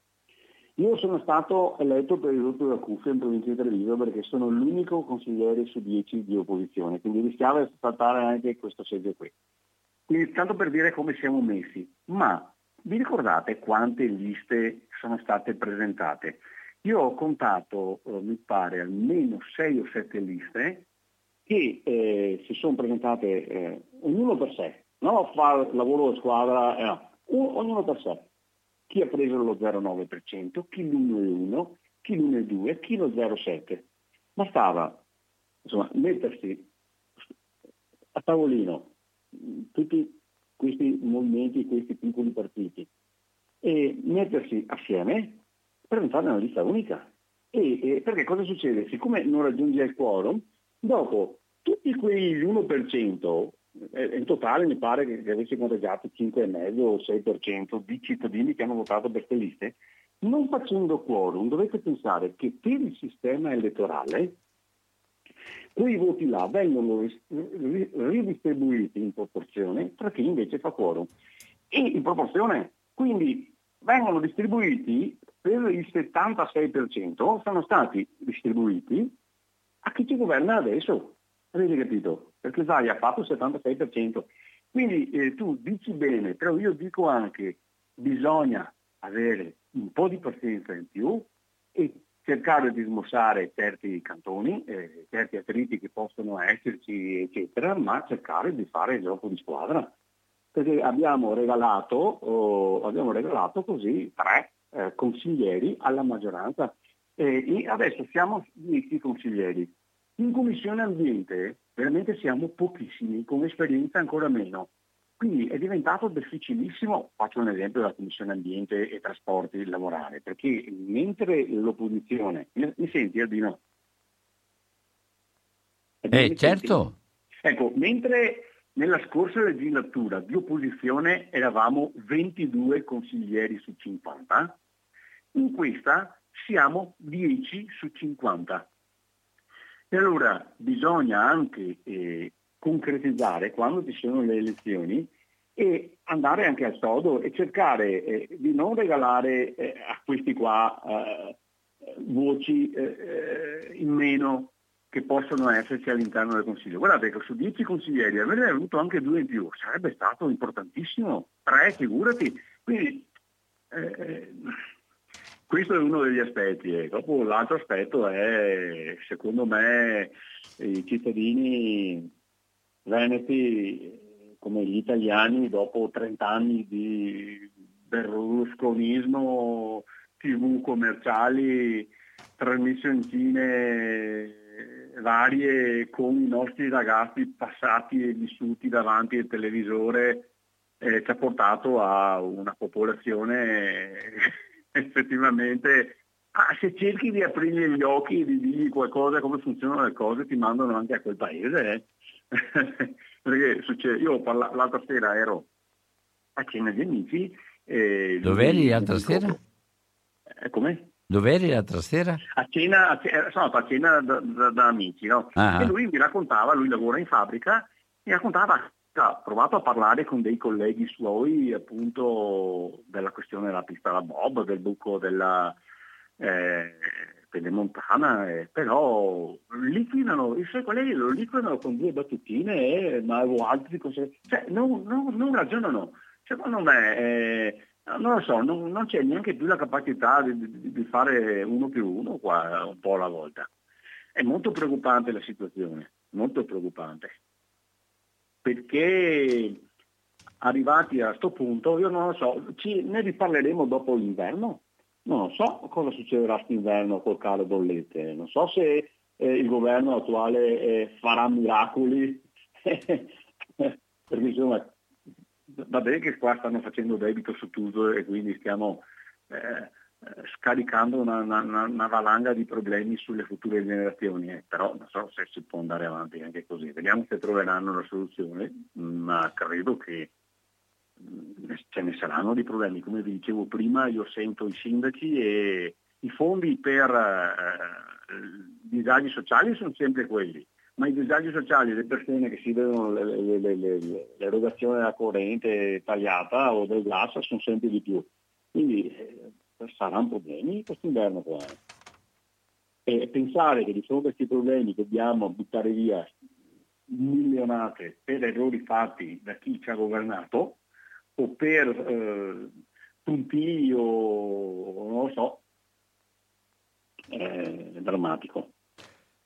Io sono stato eletto per il gruppo da Cuffia in provincia di Treviso perché sono l'unico consigliere su dieci di opposizione, quindi rischiava di saltare anche questo seggio qui. Quindi tanto per dire come siamo messi, ma vi ricordate quante liste sono state presentate? Io ho contato, eh, mi pare, almeno 6 o 7 liste che eh, si sono presentate eh, ognuno per sé, non fare lavoro di squadra, eh, no, ognuno per sé. Chi ha preso lo 0,9%, chi l'1,1%, chi l'1,2%, chi lo 0,7%. Bastava insomma, mettersi a tavolino tutti questi movimenti, questi piccoli partiti e mettersi assieme per fare una lista unica. E, e, perché cosa succede? Siccome non raggiunge il quorum, dopo tutti quei 1%, eh, in totale mi pare che, che avessi conteggiato 5,5 o 6% di cittadini che hanno votato per queste liste, non facendo quorum dovete pensare che per il sistema elettorale quei voti là vengono ridistribuiti in proporzione tra chi invece fa quorum. E in proporzione, quindi vengono distribuiti per il 76%, sono stati distribuiti a chi ci governa adesso. Avete capito? Perché Zai ha fatto il 76%. Quindi eh, tu dici bene, però io dico anche bisogna avere un po' di pazienza in più e cercare di smossare certi cantoni, eh, certi attriti che possono esserci, eccetera, ma cercare di fare il gioco di squadra. Perché abbiamo regalato, oh, abbiamo regalato così tre eh, consiglieri alla maggioranza. E adesso siamo 10 consiglieri. In Commissione Ambiente veramente siamo pochissimi, con esperienza ancora meno. Quindi è diventato difficilissimo, faccio un esempio della Commissione Ambiente e Trasporti, lavorare, perché mentre l'opposizione... Mi, senti Albino? Eh, certo. Ecco, mentre nella scorsa legislatura di opposizione eravamo 22 consiglieri su 50, in questa siamo 10 su 50. E allora bisogna anche eh, concretizzare quando ci sono le elezioni e andare anche al sodo e cercare eh, di non regalare eh, a questi qua eh, voci eh, in meno che possono esserci all'interno del Consiglio. Guardate che su dieci consiglieri averne avuto anche due in più sarebbe stato importantissimo, tre figurati. Quindi eh, eh questo è uno degli aspetti. E dopo l'altro aspetto è, secondo me, i cittadini veneti come gli italiani dopo 30 anni di berlusconismo, tv commerciali, trasmissioncine varie con i nostri ragazzi passati e vissuti davanti al televisore eh, ci ha portato a una popolazione effettivamente ah, se cerchi di aprirgli gli occhi e di dirgli qualcosa come funzionano le cose ti mandano anche a quel paese eh? (laughs) perché succede, io parla, l'altra sera ero a cena di amici e Dov'eri l'altra sera? Eh, come? Dov'eri l'altra sera? A cena, a cena, eh, sono a cena da, da, da amici, no? Ah. E lui mi raccontava, lui lavora in fabbrica, mi raccontava ha provato a parlare con dei colleghi suoi appunto della questione della pista da Bob, del buco della eh, pedemontana, eh, però liquidano, i suoi colleghi lo liquidano con due battutine, eh, ma o altri cose, cioè non, non, non, ragionano. Secondo me, eh, non lo so, non, non, c'è neanche più la capacità di, di, di fare uno più uno qua un po' alla volta. È molto preoccupante la situazione, molto preoccupante perché arrivati a questo punto, io non lo so, ci, ne riparleremo dopo l'inverno, non lo so cosa succederà quest'inverno col calo bollette, non so se eh, il governo attuale eh, farà miracoli, (laughs) perché insomma va bene che qua stanno facendo debito su tutto e quindi stiamo eh, scaricando una, una, una, valanga di problemi sulle future generazioni, eh, però non so se si può andare avanti anche così. Vediamo se troveranno la soluzione, ma credo che mm, ce ne saranno di problemi. Come vi dicevo prima, io sento i sindaci e i fondi per eh, disagi sociali sono sempre quelli, ma i disagi sociali delle persone che si vedono l'erogazione della corrente tagliata o del gas sono sempre di più. Quindi eh, saranno problemi questo inverno qua. E pensare che di fronte a questi problemi dobbiamo buttare via milionate per errori fatti da chi ci ha governato o per eh, puntiglio, non lo so, è drammatico.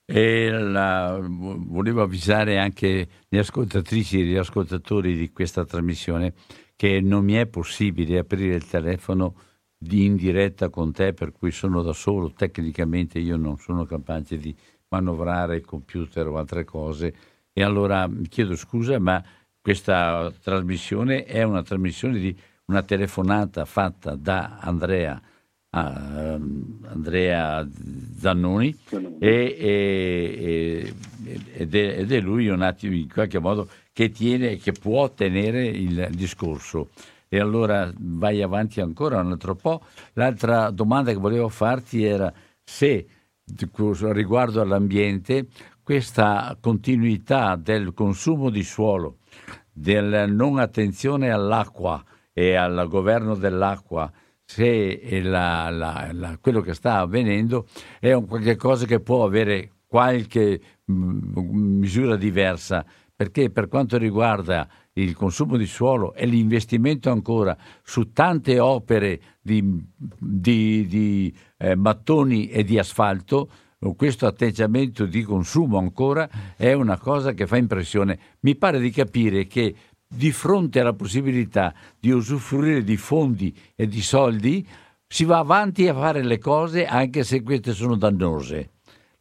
E la, volevo avvisare anche le ascoltatrici e gli ascoltatori di questa trasmissione che non mi è possibile aprire il telefono di in diretta con te, per cui sono da solo, tecnicamente io non sono capace di manovrare il computer o altre cose. E allora mi chiedo scusa, ma questa trasmissione è una trasmissione di una telefonata fatta da Andrea, uh, Andrea Zannoni. E, e, ed, è, ed, è, lui un attimo in qualche modo che tiene, che può tenere il discorso e allora vai avanti ancora un altro po'. L'altra domanda che volevo farti era se riguardo all'ambiente questa continuità del consumo di suolo, della non attenzione all'acqua e al governo dell'acqua, se la, la, la, quello che sta avvenendo è un qualche che può avere qualche mh, misura diversa, perché per quanto riguarda il consumo di suolo e l'investimento ancora su tante opere di, di, di eh, mattoni e di asfalto, questo atteggiamento di consumo ancora è una cosa che fa impressione. Mi pare di capire che di fronte alla possibilità di usufruire di fondi e di soldi si va avanti a fare le cose anche se queste sono dannose.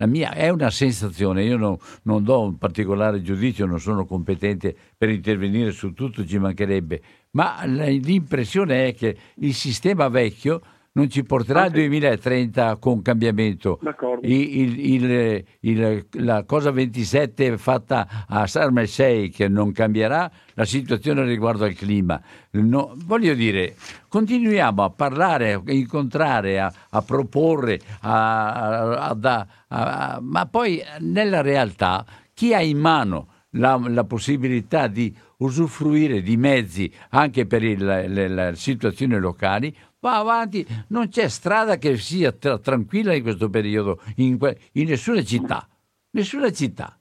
La mia è una sensazione, io no, non do un particolare giudizio, non sono competente per intervenire su tutto, ci mancherebbe, ma l'impressione è che il sistema vecchio non ci porterà al 2030 con cambiamento. Il, il, il, la cosa 27 fatta a Sharm el Sheikh non cambierà la situazione riguardo al clima. No, voglio dire, continuiamo a parlare, a incontrare, a, a proporre, a, a, ma poi nella realtà chi ha in mano la, la possibilità di usufruire di mezzi anche per le situazioni locali va avanti, non c'è strada che sia tra- tranquilla in questo periodo, in, que- in nessuna città. nessuna città.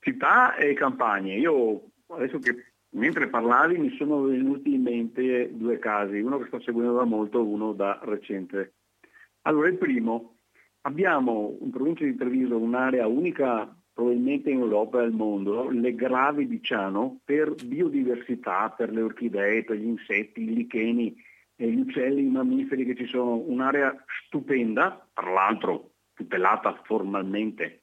Città e campagne. Io adesso che mentre parlavi mi sono venuti in mente due casi, uno che sto seguendo da molto, uno da recente. Allora, il primo, abbiamo in provincia di Treviso un'area unica probabilmente in Europa e al mondo, le gravi di Ciano per biodiversità, per le orchidee, per gli insetti, i licheni, gli uccelli, i mammiferi che ci sono, un'area stupenda, tra l'altro tutelata formalmente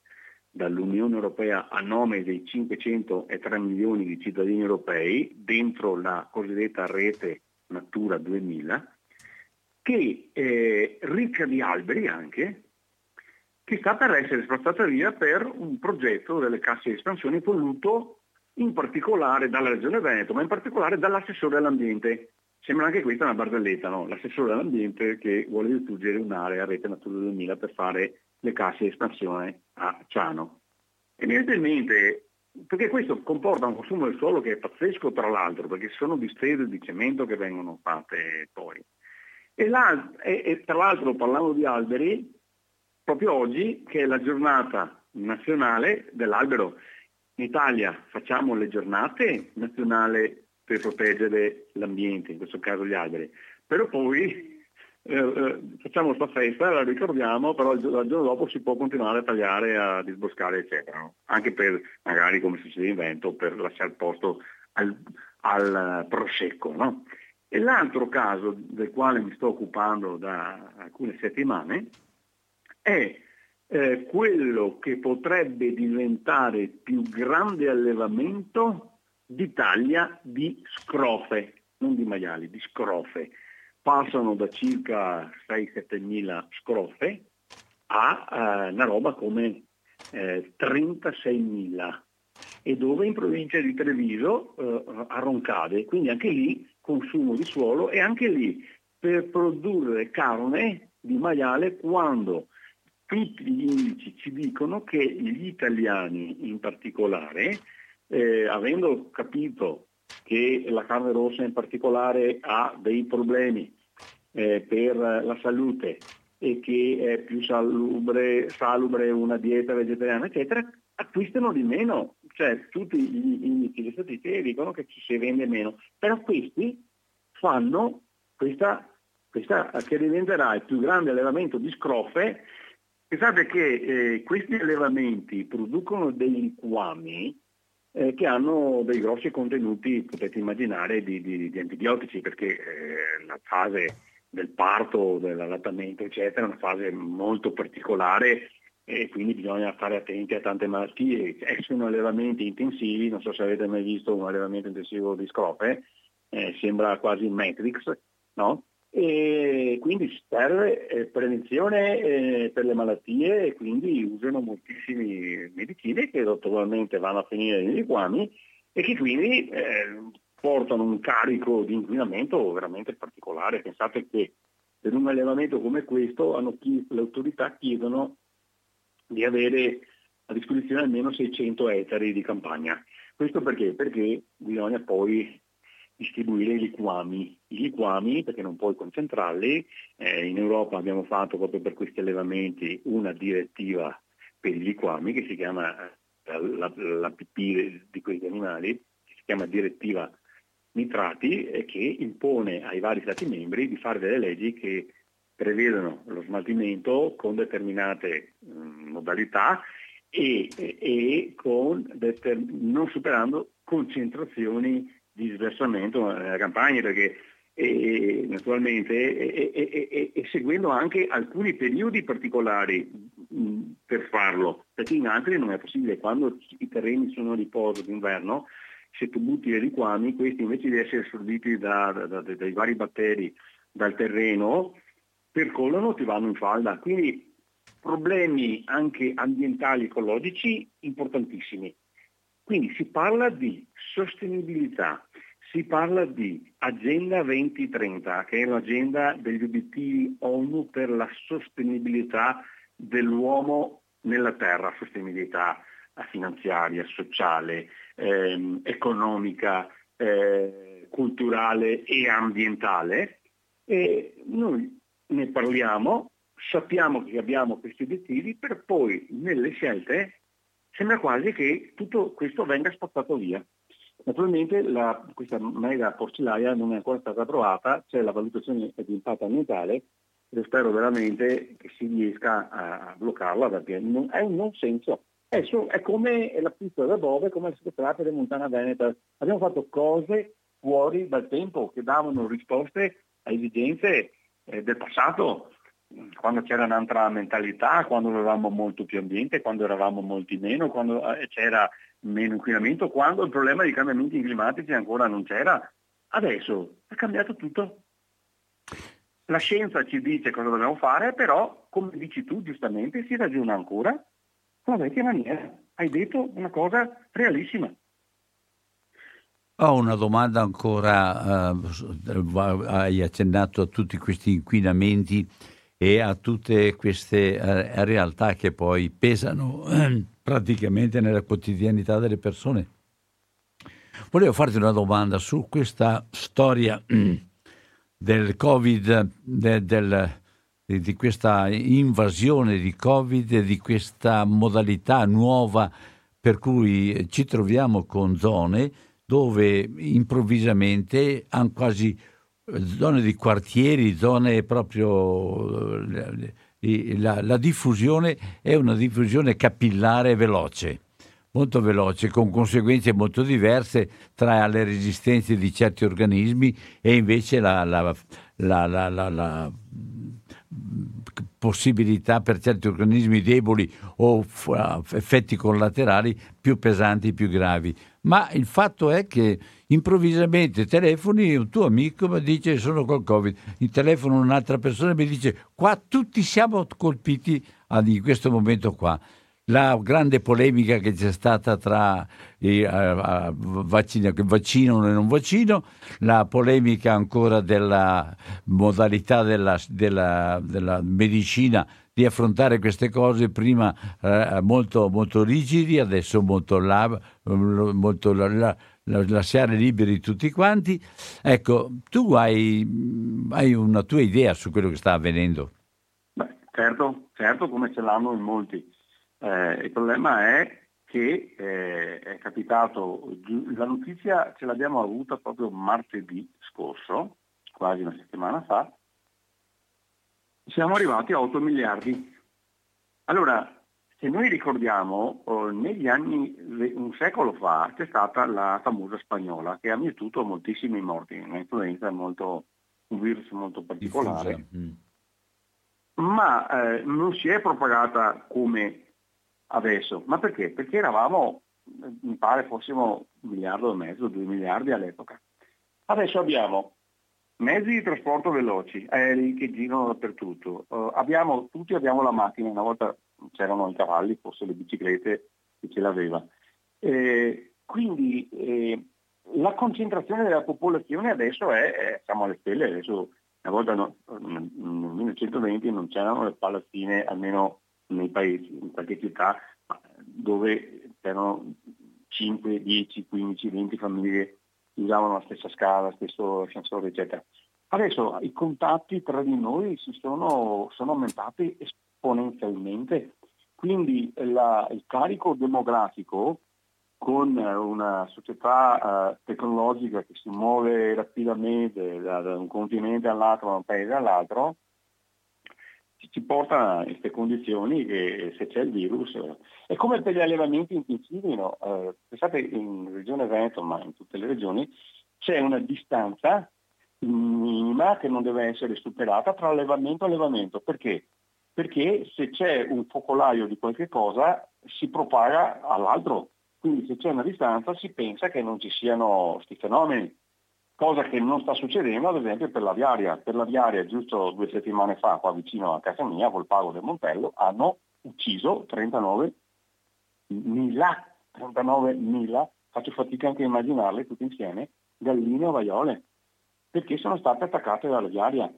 dall'Unione Europea a nome dei 503 milioni di cittadini europei dentro la cosiddetta rete Natura 2000, che è ricca di alberi anche, che sta per essere spazzata via per un progetto delle casse di espansione voluto in particolare dalla Regione Veneto, ma in particolare dall'assessore all'ambiente. Sembra anche questa una barzelletta, no? L'assessore all'ambiente che vuole distruggere un'area a rete Natura 2000 per fare le casse di espansione a Ciano. Evidentemente, perché questo comporta un consumo del suolo che è pazzesco tra l'altro, perché sono distese di cemento che vengono fatte poi. E, e, e tra l'altro parlando di alberi, proprio oggi che è la giornata nazionale dell'albero. In Italia facciamo le giornate nazionali per proteggere l'ambiente, in questo caso gli alberi, però poi eh, eh, facciamo questa festa, la ricordiamo, però il, giorno dopo si può continuare a tagliare, a disboscare, eccetera. No? Anche per, magari come succede in vento, per lasciare posto al, al prosecco. No? E l'altro caso del quale mi sto occupando da alcune settimane è eh, quello che potrebbe diventare il più grande allevamento d'Italia di scrofe, non di maiali, di scrofe. Passano da circa 6-7 mila scrofe a eh, una roba come eh, 36 mila. E dove? In provincia di Treviso eh, a Roncade, quindi anche lì consumo di suolo e anche lì per produrre carne di maiale quando tutti gli indici ci dicono che gli italiani in particolare, eh, avendo capito che la carne rossa in particolare ha dei problemi eh, per la salute e che è più salubre, salubre una dieta vegetariana, eccetera, acquistano di meno. Cioè tutti gli indici di statistiche dicono che ci si vende meno, però questi fanno questa, questa che diventerà il più grande allevamento di scrofe Pensate che eh, questi allevamenti producono dei liquami eh, che hanno dei grossi contenuti, potete immaginare, di, di, di antibiotici, perché eh, la fase del parto, dell'allattamento, eccetera, è una fase molto particolare e quindi bisogna stare attenti a tante malattie. Eh, sono allevamenti intensivi, non so se avete mai visto un allevamento intensivo di scrope, eh, sembra quasi Matrix, no? E quindi serve eh, prevenzione eh, per le malattie e quindi usano moltissime medicine che naturalmente vanno a finire nei liquami e che quindi eh, portano un carico di inquinamento veramente particolare. Pensate che per un allevamento come questo le autorità chiedono di avere a disposizione almeno 600 ettari di campagna. Questo perché? Perché bisogna poi distribuire i liquami. I liquami, perché non puoi concentrarli, eh, in Europa abbiamo fatto proprio per questi allevamenti una direttiva per i liquami che si chiama eh, la, la PP di questi animali, che si chiama direttiva nitrati e che impone ai vari Stati membri di fare delle leggi che prevedono lo smaltimento con determinate mh, mm, modalità e, e, e con deter- non superando concentrazioni di sversamento nella campagna perché e, naturalmente e, e, e, seguendo anche alcuni periodi particolari mh, per farlo, perché in altri non è possibile. Quando i terreni sono a riposo d'inverno, se tu butti i liquami, questi invece di essere assorbiti da, da, da, dai vari batteri dal terreno, percolano e ti vanno in falda. Quindi problemi anche ambientali ecologici importantissimi. Quindi si parla di sostenibilità, si parla di Agenda 2030, che è l'agenda degli obiettivi ONU per la sostenibilità dell'uomo nella Terra, sostenibilità finanziaria, sociale, ehm, economica, eh, culturale e ambientale. E noi ne parliamo sappiamo che abbiamo questi obiettivi, per poi nelle scelte sembra quasi che tutto questo venga spostato via. Naturalmente la, questa mega porcilaia non è ancora stata approvata, c'è la valutazione di impatto ambientale e spero veramente che si riesca a bloccarla perché non, è un non senso. È, su, è come la pista da Bove, come le sequestrate di Montana Veneta. Abbiamo fatto cose fuori dal tempo che davano risposte a esigenze eh, del passato, quando c'era un'altra mentalità, quando avevamo molto più ambiente, quando eravamo molti meno, quando eh, c'era meno inquinamento, quando il problema dei cambiamenti climatici ancora non c'era. Adesso è cambiato tutto. La scienza ci dice cosa dobbiamo fare, però, come dici tu giustamente, si ragiona ancora con la vecchia maniera. Hai detto una cosa realissima. Ho una domanda ancora, uh, hai accennato a tutti questi inquinamenti e a tutte queste uh, realtà che poi pesano uh, praticamente nella quotidianità delle persone. Volevo farti una domanda su questa storia del Covid, de, del, di questa invasione di Covid di questa modalità nuova per cui ci troviamo con zone dove improvvisamente hanno quasi eh, zone di quartieri, zone proprio... La, la diffusione è una diffusione capillare veloce molto veloce, con conseguenze molto diverse tra le resistenze di certi organismi e invece la, la, la, la possibilità per certi organismi deboli o effetti collaterali più pesanti, più gravi. Ma il fatto è che improvvisamente telefoni un tuo amico mi dice sono col Covid, il telefono un'altra persona mi dice qua tutti siamo colpiti in questo momento qua la grande polemica che c'è stata tra i uh, vaccino, vaccino e non vaccino, la polemica ancora della modalità della, della, della medicina di affrontare queste cose, prima uh, molto, molto rigidi, adesso molto, la, molto la, la, lasciare liberi tutti quanti. Ecco, tu hai, hai una tua idea su quello che sta avvenendo? Beh, certo, certo come ce l'hanno in molti eh, il problema è che eh, è capitato, la notizia ce l'abbiamo avuta proprio martedì scorso, quasi una settimana fa, siamo arrivati a 8 miliardi. Allora, se noi ricordiamo, oh, negli anni, un secolo fa, c'è stata la famosa spagnola che ha mietuto moltissimi morti, un'influenza molto, un virus molto particolare, mm. ma eh, non si è propagata come adesso. Ma perché? Perché eravamo, mi pare fossimo un miliardo e mezzo, due miliardi all'epoca. Adesso abbiamo mezzi di trasporto veloci, aerei che girano dappertutto, uh, abbiamo, tutti abbiamo la macchina, una volta c'erano i cavalli, forse le biciclette, chi ce l'aveva. Eh, quindi eh, la concentrazione della popolazione adesso è, è, siamo alle stelle, adesso una volta no, nel 1920 non c'erano le palazzine, almeno nei paesi, in qualche città, dove c'erano 5, 10, 15, 20 famiglie che usavano la stessa scala, stesso ascensore, eccetera. Adesso i contatti tra di noi sono, sono, aumentati esponenzialmente, quindi la, il carico demografico con una società uh, tecnologica che si muove rapidamente da, da un continente all'altro, da un paese all'altro, ci porta in queste condizioni che se c'è il virus è come per gli allevamenti intensivi, no? eh, pensate in regione Veneto, ma in tutte le regioni, c'è una distanza minima che non deve essere superata tra allevamento e allevamento. Perché? Perché se c'è un focolaio di qualche cosa si propaga all'altro. Quindi se c'è una distanza si pensa che non ci siano questi fenomeni cosa che non sta succedendo ad esempio per la viaria. Per la viaria giusto due settimane fa, qua vicino a casa mia, col pago del Montello, hanno ucciso 39 mila, 39 mila, faccio fatica anche a immaginarle tutte insieme, galline o vaiole, perché sono state attaccate dalla viaria.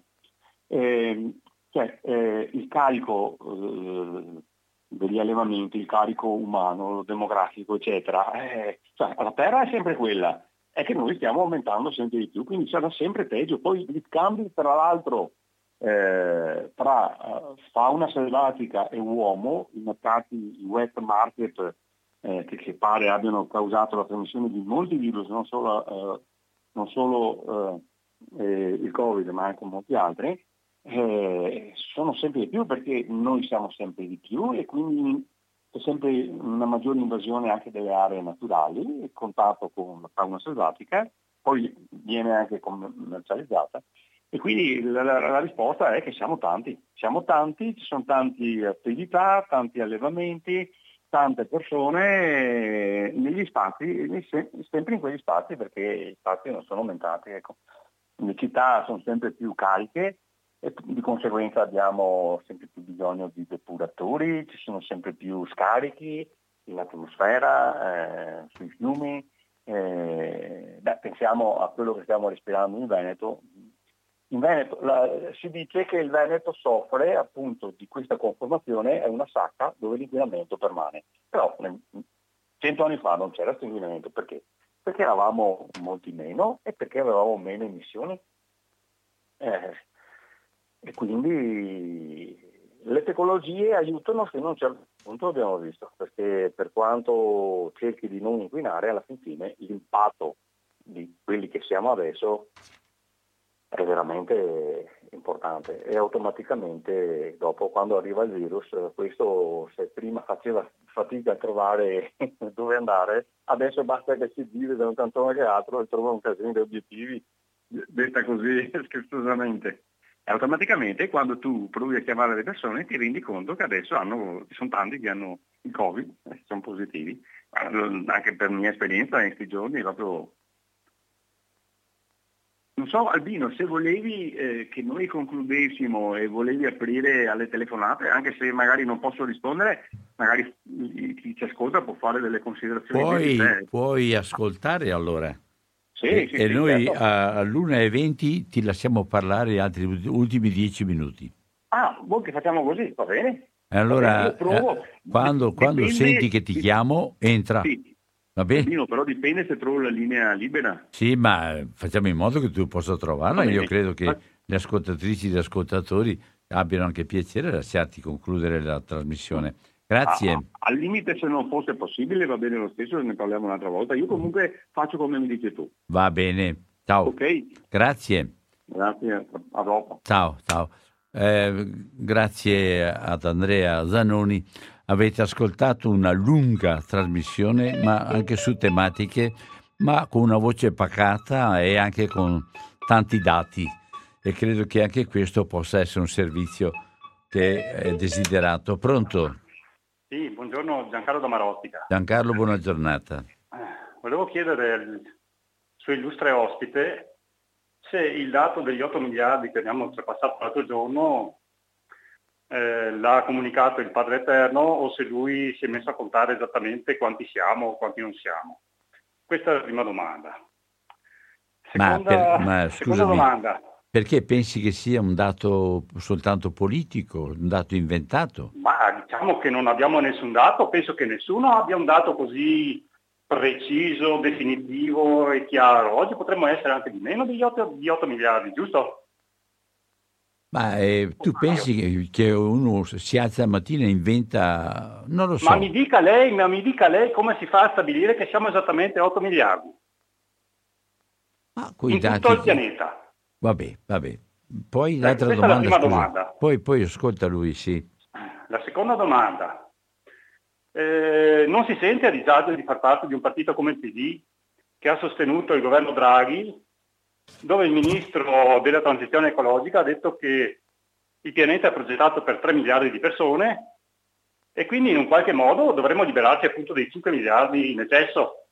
Eh, cioè, eh, il carico eh, degli allevamenti, il carico umano, demografico, eccetera, eh, cioè, la terra è sempre quella, è che noi stiamo aumentando sempre di più, quindi sarà sempre peggio. Poi gli scambi, tra l'altro, eh, tra eh, fauna selvatica e uomo, i mercati, i wet market eh, che, che, pare abbiano causato la trasmissione di molti virus, non solo, eh, non solo eh, il Covid ma anche molti altri, sono sempre di più perché noi siamo sempre di più e quindi c'è sempre una maggiore invasione anche delle aree naturali, il contatto con la fauna selvatica, poi viene anche commercializzata e quindi la, la, la, risposta è che siamo tanti, siamo tanti, ci sono tante attività, tanti allevamenti, tante persone negli spazi, sempre in quegli spazi perché gli spazi non sono aumentati. Ecco. Le città sono sempre più cariche e di conseguenza abbiamo sempre più bisogno di depuratori, ci sono sempre più scarichi in atmosfera, eh, sui fiumi. Eh, beh, pensiamo a quello che stiamo respirando in Veneto, in Veneto la, si dice che il Veneto soffre appunto di questa conformazione, è una sacca dove l'inquinamento permane. Però cento anni fa non c'era questo inquinamento, perché? Perché eravamo molti meno e perché avevamo meno emissioni. Eh, e quindi le tecnologie aiutano fino a un certo punto, abbiamo visto, perché per quanto cerchi di non inquinare, alla fine l'impatto di quelli che siamo adesso è veramente importante. E automaticamente dopo quando arriva il virus questo se prima faceva fatica a trovare (laughs) dove andare adesso basta che si giri da un cantone che altro e trova un casino di obiettivi detta così (laughs) scherzosamente e automaticamente quando tu provi a chiamare le persone ti rendi conto che adesso hanno, ci sono tanti che hanno il covid sono positivi anche per mia esperienza in questi giorni proprio non so Albino, se volevi eh, che noi concludessimo e volevi aprire alle telefonate, anche se magari non posso rispondere, magari chi ci ascolta può fare delle considerazioni. Puoi, puoi ascoltare allora. Sì, e, sì, e sì, noi certo. all'1.20 ti lasciamo parlare gli altri ultimi dieci minuti. Ah, voi che facciamo così, va bene? Allora, provo. eh, quando, quando Dipende- senti che ti chiamo, entra. Sì, Va bene? Albino, però dipende se trovo la linea libera. Sì, ma facciamo in modo che tu possa trovarla. Io credo che le ascoltatrici e gli ascoltatori abbiano anche piacere a lasciarti concludere la trasmissione. Grazie. Ah, al limite se non fosse possibile va bene lo stesso, ne parliamo un'altra volta. Io comunque faccio come mi dici tu. Va bene. Ciao. Ok? Grazie. Grazie, a dopo. Ciao, ciao. Eh, grazie ad Andrea Zanoni. Avete ascoltato una lunga trasmissione, ma anche su tematiche, ma con una voce pacata e anche con tanti dati. E credo che anche questo possa essere un servizio che è desiderato. Pronto? Sì, buongiorno Giancarlo da Marottica. Giancarlo, buona giornata. Eh, Volevo chiedere al suo illustre ospite se il dato degli 8 miliardi che abbiamo oltrepassato l'altro giorno eh, l'ha comunicato il Padre Eterno o se lui si è messo a contare esattamente quanti siamo o quanti non siamo. Questa è la prima domanda. Ma Seconda, per- ma seconda scusami. domanda. Perché pensi che sia un dato soltanto politico, un dato inventato? Ma diciamo che non abbiamo nessun dato, penso che nessuno abbia un dato così preciso, definitivo e chiaro. Oggi potremmo essere anche di meno di 8, di 8 miliardi, giusto? Ma eh, tu pensi che, uno si alza la mattina e inventa, non lo so, Ma mi dica lei, ma mi dica lei come si fa a stabilire che siamo esattamente 8 miliardi ma in dati... tutto il pianeta. Vabbè, vabbè. Poi Ecco, l'altra la domanda, scusa. domanda. Poi, poi ascolta lui, sì. La seconda domanda. Eh, non si sente a disagio di far parte di un partito come il PD che ha sostenuto il governo Draghi, dove il ministro della transizione ecologica ha detto che il pianeta è progettato per 3 miliardi di persone e quindi in un qualche modo dovremmo liberarci appunto dei 5 miliardi in eccesso.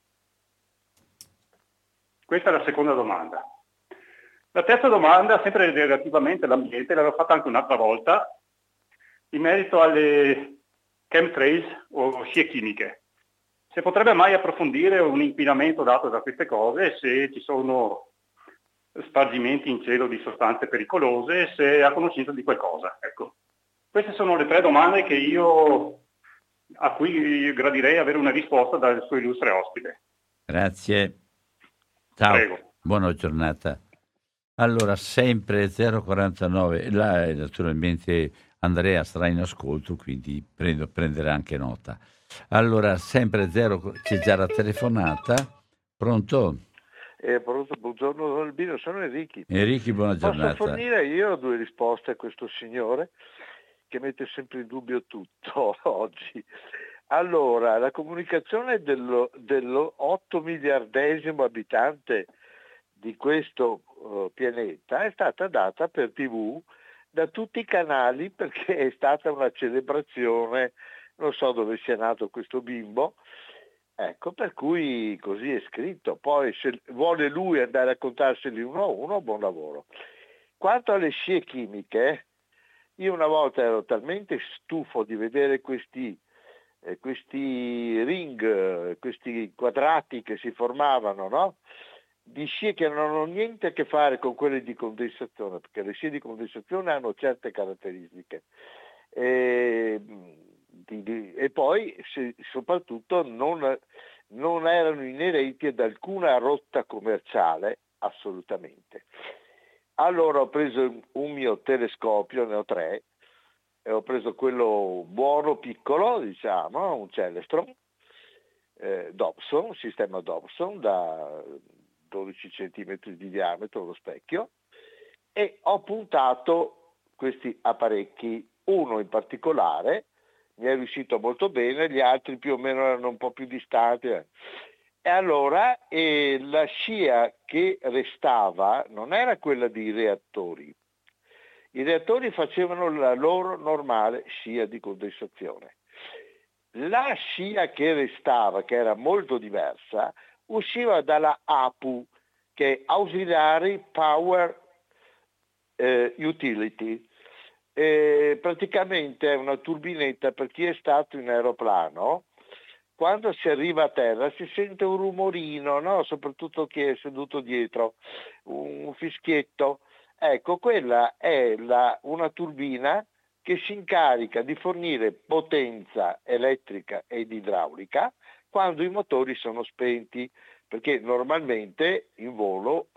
Questa è la seconda domanda. La terza domanda, sempre relativamente all'ambiente, l'avevo fatta anche un'altra volta, in merito alle chemtrails o scie chimiche. Se potrebbe mai approfondire un inquinamento dato da queste cose, se ci sono spargimenti in cielo di sostanze pericolose, se è a conoscenza di qualcosa. Ecco. Queste sono le tre domande che io, a cui gradirei avere una risposta dal suo illustre ospite. Grazie. Ciao. Prego. Buona giornata. Allora, sempre 049, là naturalmente Andrea sarà in ascolto, quindi prendo, prenderà anche nota. Allora, sempre 0, c'è già la telefonata. Pronto? Eh, pronto, buongiorno Don Albino, sono Enrichi. Enrichi, buona giornata. Posso fornire io due risposte a questo signore che mette sempre in dubbio tutto (laughs) oggi. Allora, la comunicazione dello, dello 8 miliardesimo abitante di questo uh, pianeta è stata data per tv da tutti i canali (laughs) perché è stata una celebrazione, non so dove sia nato questo bimbo, ecco, per cui così è scritto. Poi se vuole lui andare a contarseli uno a uno, buon lavoro. Quanto alle scie chimiche, io una volta ero talmente stufo di vedere questi eh, questi ring, eh, questi quadrati che si formavano, no? Di scie che non hanno niente a che fare con quelle di condensazione, perché le scie di condensazione hanno certe caratteristiche. E, di, di, e poi se, soprattutto non, non erano inerenti ad alcuna rotta commerciale, assolutamente. Allora ho preso un mio telescopio, ne ho tre, e ho preso quello buono piccolo, diciamo, un Celestron, eh, Dobson, sistema Dobson da 12 cm di diametro lo specchio e ho puntato questi apparecchi, uno in particolare mi è riuscito molto bene, gli altri più o meno erano un po' più distanti. E allora eh, la scia che restava non era quella dei reattori, i reattori facevano la loro normale scia di condensazione. La scia che restava, che era molto diversa, usciva dalla APU, che è Auxiliary Power eh, Utility. E praticamente è una turbinetta per chi è stato in aeroplano. Quando si arriva a terra si sente un rumorino, no? soprattutto chi è seduto dietro, un fischietto Ecco, quella è la, una turbina che si incarica di fornire potenza elettrica ed idraulica quando i motori sono spenti, perché normalmente in volo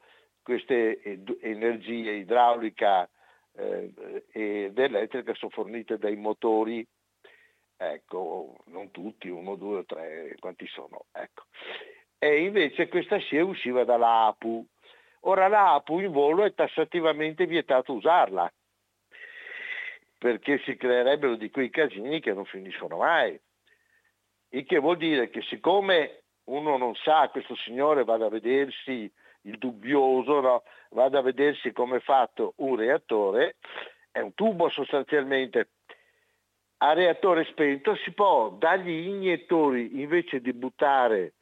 queste energie idraulica eh, ed elettrica sono fornite dai motori, ecco, non tutti, uno, due o tre, quanti sono, ecco. E invece questa scia usciva dalla APU, Ora la APU in volo è tassativamente vietato usarla, perché si creerebbero di quei casini che non finiscono mai. Il che vuol dire che siccome uno non sa, questo signore vada a vedersi il dubbioso, no? vada a vedersi come è fatto un reattore, è un tubo sostanzialmente. A reattore spento si può dagli iniettori invece di buttare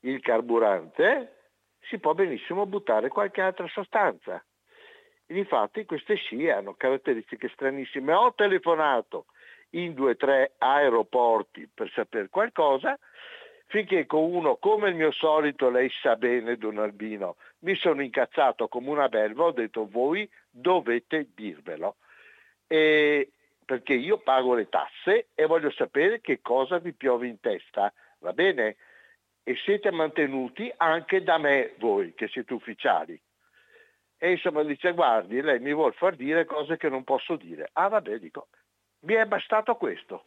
il carburante, si può benissimo buttare qualche altra sostanza. Infatti queste scie hanno caratteristiche stranissime. Ho telefonato in due o tre aeroporti per sapere qualcosa, finché con uno come il mio solito, lei sa bene Don Albino, mi sono incazzato come una belva, ho detto voi dovete dirvelo. E perché io pago le tasse e voglio sapere che cosa vi piove in testa, va bene? e siete mantenuti anche da me voi che siete ufficiali. E insomma dice guardi, lei mi vuole far dire cose che non posso dire. Ah vabbè, dico, mi è bastato questo.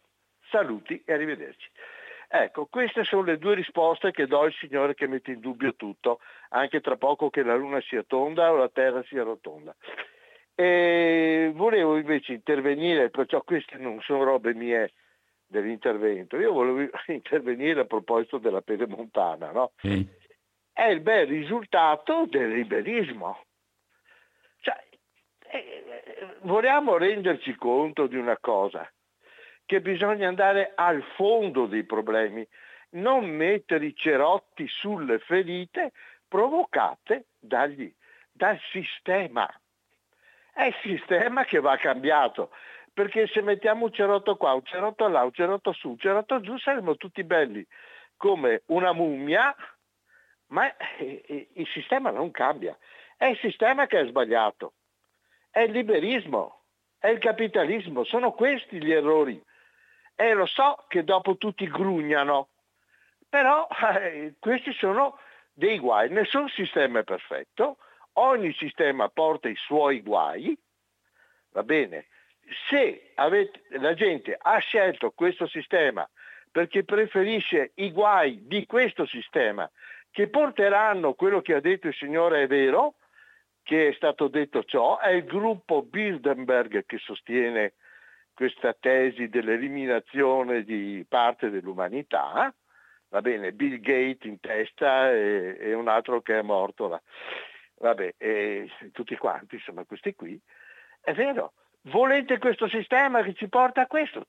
Saluti e arrivederci. Ecco, queste sono le due risposte che do al Signore che mette in dubbio tutto, anche tra poco che la Luna sia tonda o la Terra sia rotonda. E volevo invece intervenire, perciò queste non sono robe mie dell'intervento. Io volevo (laughs) intervenire a proposito della pedemontana, no? Sì. È il bel risultato del liberismo. Cioè, eh, vogliamo renderci conto di una cosa, che bisogna andare al fondo dei problemi, non mettere i cerotti sulle ferite provocate dagli, dal sistema. È il sistema che va cambiato perché se mettiamo un cerotto qua, un cerotto là, un cerotto su, un cerotto giù, saremo tutti belli come una mummia, ma il sistema non cambia. È il sistema che è sbagliato, è il liberismo, è il capitalismo, sono questi gli errori. E lo so che dopo tutti grugnano, però eh, questi sono dei guai, nessun sistema è perfetto, ogni sistema porta i suoi guai, va bene, se avete, la gente ha scelto questo sistema perché preferisce i guai di questo sistema che porteranno quello che ha detto il Signore è vero, che è stato detto ciò, è il gruppo Bilderberg che sostiene questa tesi dell'eliminazione di parte dell'umanità, va bene, Bill Gates in testa e, e un altro che è morto là. Vabbè, e tutti quanti, insomma, questi qui. È vero, volete questo sistema che ci porta a questo?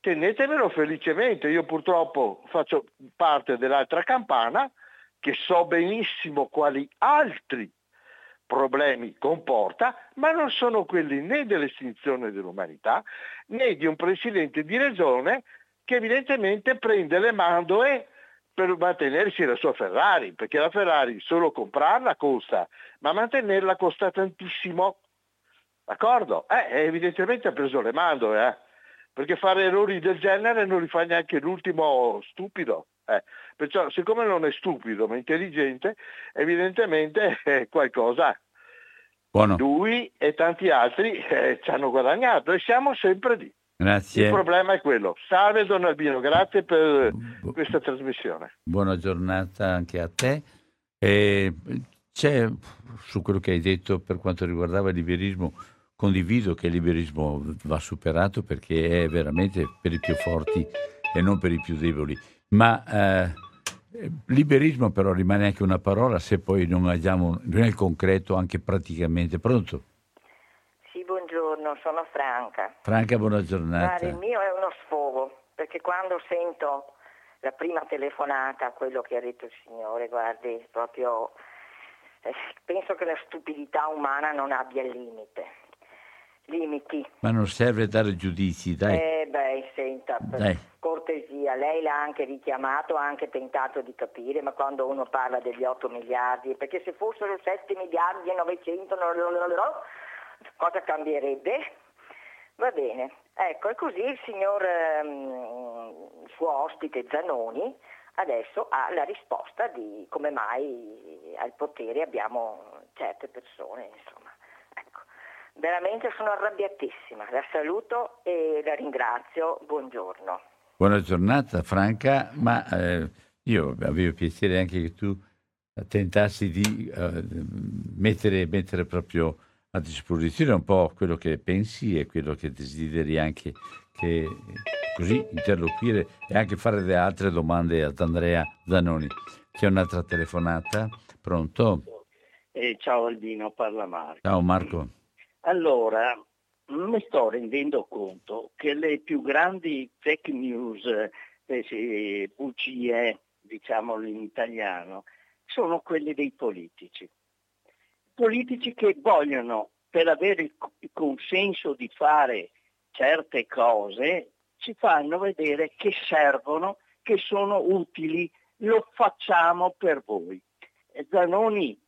Tenetevelo felicemente. Io purtroppo faccio parte dell'altra campana che so benissimo quali altri problemi comporta, ma non sono quelli né dell'estinzione dell'umanità né di un presidente di regione che evidentemente prende le mandoe per mantenersi la sua Ferrari, perché la Ferrari solo comprarla costa, ma mantenerla costa tantissimo. D'accordo? Eh, evidentemente ha preso le mandoe, eh? perché fare errori del genere non li fa neanche l'ultimo stupido. Eh. Perciò, siccome non è stupido ma intelligente, evidentemente (laughs) eh, qualcosa Buono. lui e tanti altri eh, ci hanno guadagnato e siamo sempre lì. Grazie. Il problema è quello. Salve Don Albino, grazie per Bu- questa trasmissione. Buona giornata anche a te. E c'è su quello che hai detto per quanto riguardava il liberismo, condivido che il liberismo va superato perché è veramente per i più forti e non per i più deboli. Ma eh, liberismo però rimane anche una parola se poi non agiamo nel concreto anche praticamente. Pronto? Sì, buongiorno, sono Franca. Franca, buona giornata. Il mio è uno sfogo, perché quando sento la prima telefonata, quello che ha detto il Signore, guardi, proprio eh, penso che la stupidità umana non abbia limite limiti. Ma non serve dare giudizi, dai. Eh beh, senta, per cortesia, lei l'ha anche richiamato, ha anche tentato di capire, ma quando uno parla degli 8 miliardi, perché se fossero 7 miliardi e 900, cosa cambierebbe? Va bene, ecco, e così il signor um, suo ospite Zanoni adesso ha la risposta di come mai al potere abbiamo certe persone, insomma. Veramente sono arrabbiatissima. La saluto e la ringrazio. Buongiorno. Buona giornata Franca, ma eh, io avevo piacere anche che tu tentassi di uh, mettere, mettere, proprio a disposizione un po' quello che pensi e quello che desideri anche che così interloquire e anche fare delle altre domande ad Andrea Zanoni. C'è un'altra telefonata? Pronto? Eh, ciao Albino, parla Marco. Ciao Marco. Allora, mi sto rendendo conto che le più grandi fake news, eh, bugie, diciamolo in italiano, sono quelle dei politici. Politici che vogliono, per avere il consenso di fare certe cose, ci fanno vedere che servono, che sono utili, lo facciamo per voi. Zanoni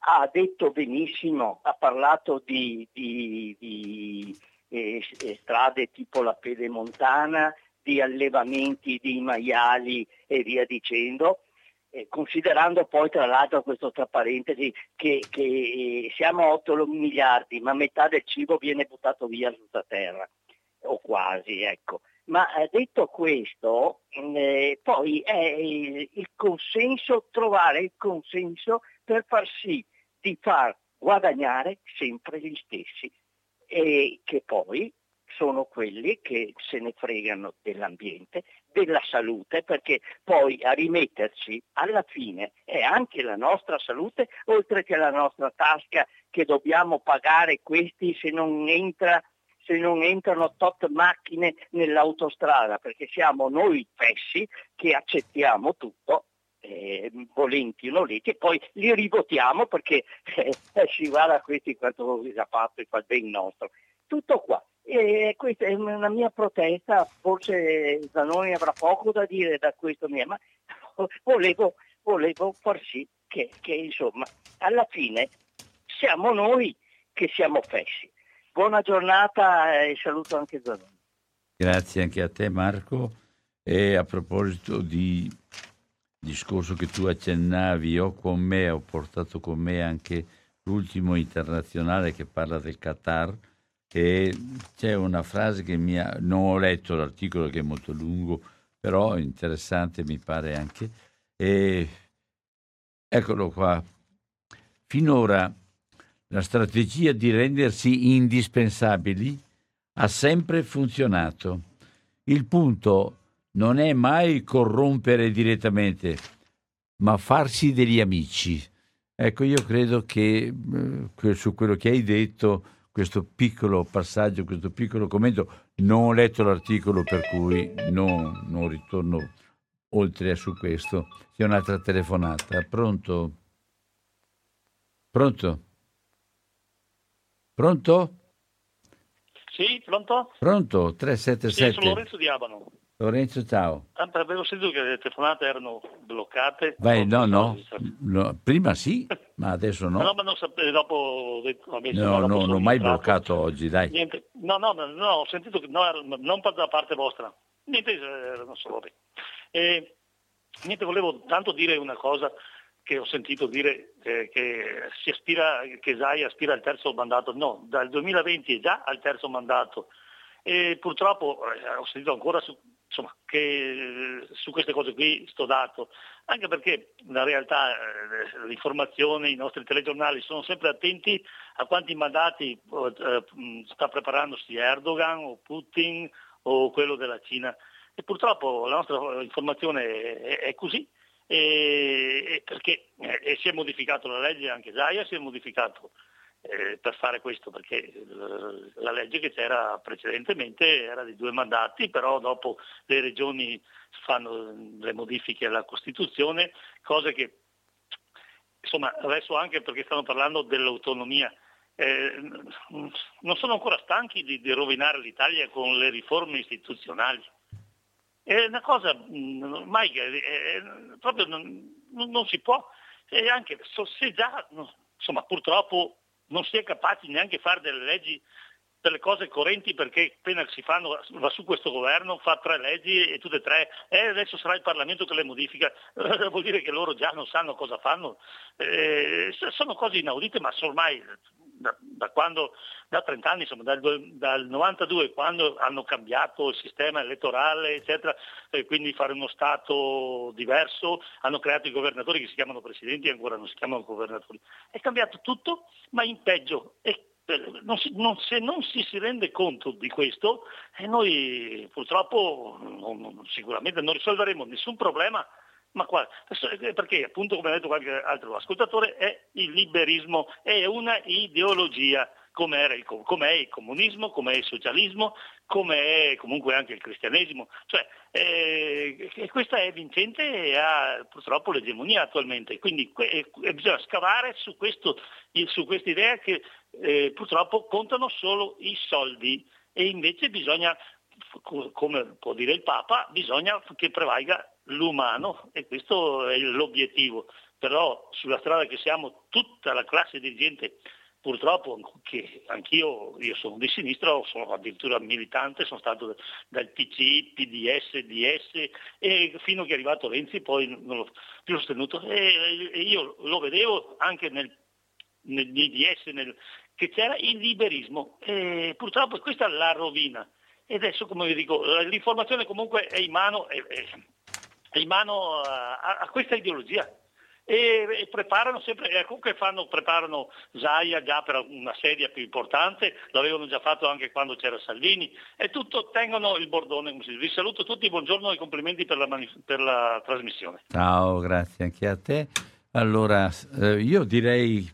ha detto benissimo, ha parlato di, di, di eh, strade tipo la Pedemontana, di allevamenti di maiali e via dicendo, eh, considerando poi tra l'altro questo tra parentesi che, che siamo a 8 miliardi, ma metà del cibo viene buttato via sulla terra, o quasi, ecco. Ma eh, detto questo, eh, poi è il consenso, trovare il consenso per far sì di far guadagnare sempre gli stessi e che poi sono quelli che se ne fregano dell'ambiente, della salute, perché poi a rimetterci alla fine è anche la nostra salute, oltre che la nostra tasca che dobbiamo pagare questi se non, entra, se non entrano tot macchine nell'autostrada, perché siamo noi fessi che accettiamo tutto eh, volenti o nolenti e poi li rivotiamo perché eh, si guarda a questi quanto ha fatto e fa il ben nostro. Tutto qua. E questa è una mia protesta, forse Zanoni avrà poco da dire da questo mio, ma (laughs) volevo, volevo far sì che, che insomma alla fine siamo noi che siamo fessi. Buona giornata e saluto anche Zanoni. Grazie anche a te Marco. E a proposito di discorso che tu accennavi, ho con me, ho portato con me anche l'ultimo internazionale che parla del Qatar e c'è una frase che mi ha, non ho letto l'articolo che è molto lungo, però interessante mi pare anche. E eccolo qua. Finora la strategia di rendersi indispensabili ha sempre funzionato. Il punto non è mai corrompere direttamente, ma farsi degli amici. Ecco, io credo che eh, su quello che hai detto, questo piccolo passaggio, questo piccolo commento, non ho letto l'articolo per cui non, non ritorno oltre su questo. C'è un'altra telefonata. Pronto? Pronto? Pronto? Sì, pronto? Pronto, 377. Sì, sono Lorenzo di Abano. Lorenzo, ciao. Ah, avevo sentito che le telefonate erano bloccate. Vai, no, no, no, prima sì, ma adesso no. (laughs) No, ma non sapevo, dopo... Vabbè, no, no, non ho mai bloccato oggi, dai. Niente, no, no, no, ho sentito che no, non da parte vostra. Niente, erano solo e, Niente, volevo tanto dire una cosa che ho sentito dire eh, che si aspira, che Zai aspira al terzo mandato. No, dal 2020 è già al terzo mandato. E purtroppo eh, ho sentito ancora su, insomma, che eh, su queste cose qui sto dato, anche perché la realtà, eh, l'informazione, i nostri telegiornali sono sempre attenti a quanti mandati eh, sta preparandosi Erdogan o Putin o quello della Cina. E purtroppo la nostra informazione è, è così, e, perché e si è modificato la legge, anche Zaia si è modificato eh, per fare questo, perché eh, la legge che c'era precedentemente era di due mandati, però dopo le regioni fanno le modifiche alla Costituzione, cose che insomma adesso anche perché stanno parlando dell'autonomia. Eh, non sono ancora stanchi di, di rovinare l'Italia con le riforme istituzionali. È una cosa ormai eh, proprio non, non, si può, e anche se già insomma, purtroppo non si è capaci neanche di fare delle leggi per le cose correnti perché appena si fanno, va su questo governo, fa tre leggi e tutte e tre, e eh, adesso sarà il Parlamento che le modifica, (laughs) vuol dire che loro già non sanno cosa fanno. Eh, sono cose inaudite ma ormai da, da, quando, da 30 anni, insomma, dal, dal, 92, quando hanno cambiato il sistema elettorale, eccetera, e quindi fare uno Stato diverso, hanno creato i governatori che si chiamano presidenti e ancora non si chiamano governatori. È cambiato tutto, ma in peggio. E non si, non, se non si, si, rende conto di questo, eh, noi purtroppo non, sicuramente non risolveremo nessun problema ma qua, perché appunto come ha detto qualche altro ascoltatore è il liberismo, è una ideologia come è il comunismo, come è il socialismo, come è comunque anche il cristianesimo. Cioè, eh, questa è vincente e ha purtroppo l'egemonia attualmente. Quindi eh, bisogna scavare su questa idea che eh, purtroppo contano solo i soldi e invece bisogna, come può dire il Papa, bisogna che prevalga l'umano e questo è l'obiettivo. Però sulla strada che siamo tutta la classe dirigente, purtroppo che anch'io io sono di sinistra, sono addirittura militante, sono stato dal PC, PDS, DS e fino che è arrivato Renzi poi non l'ho più sostenuto e, e io lo vedevo anche nel, nel DDS nel, che c'era il liberismo e purtroppo questa è la rovina. E adesso come vi dico, l'informazione comunque è in mano, è, è, in mano a, a questa ideologia. E, e, preparano sempre, e comunque fanno, preparano Zaia già per una sedia più importante, l'avevano già fatto anche quando c'era Salvini, e tutto tengono il bordone. Vi saluto tutti, buongiorno e complimenti per la, per la trasmissione. Ciao, grazie anche a te. Allora, eh, io direi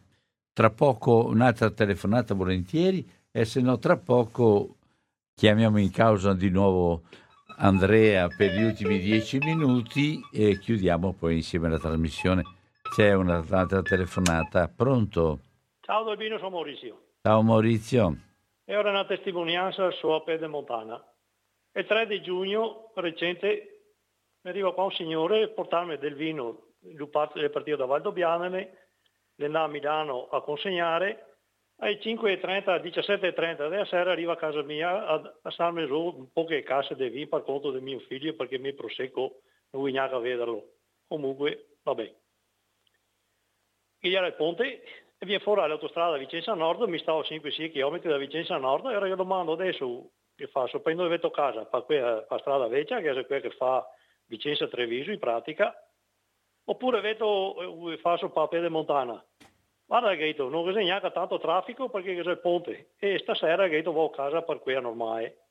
tra poco un'altra telefonata volentieri e se no tra poco chiamiamo in causa di nuovo Andrea per gli ultimi dieci minuti e chiudiamo poi insieme la trasmissione. C'è un'altra telefonata. Pronto? Ciao Dolbino, sono Maurizio. Ciao Maurizio. E ora una testimonianza su Opede Montana. Il 3 di giugno recente mi arriva qua un signore a portarmi del vino del partito da Valdobbiadene, le a Milano a consegnare alle 5.30, 17.30 della sera arriva a casa mia a, a starmi su un po' che casse di vino per conto del mio figlio perché mi prosecco non voglio neanche vederlo. comunque vabbè. Chigliare il ponte e viene fuori all'autostrada Vicenza Nord, mi stavo 5-6 km da Vicenza Nord e ora io domando adesso che faccio, prendo dove vedo casa, per quella per strada vecchia, che è quella che fa Vicenza Treviso in pratica, oppure vedo eh, faccio per Pede Montana. Guarda che non c'è neanche tanto traffico perché c'è il ponte e stasera che vado a casa per quella normale.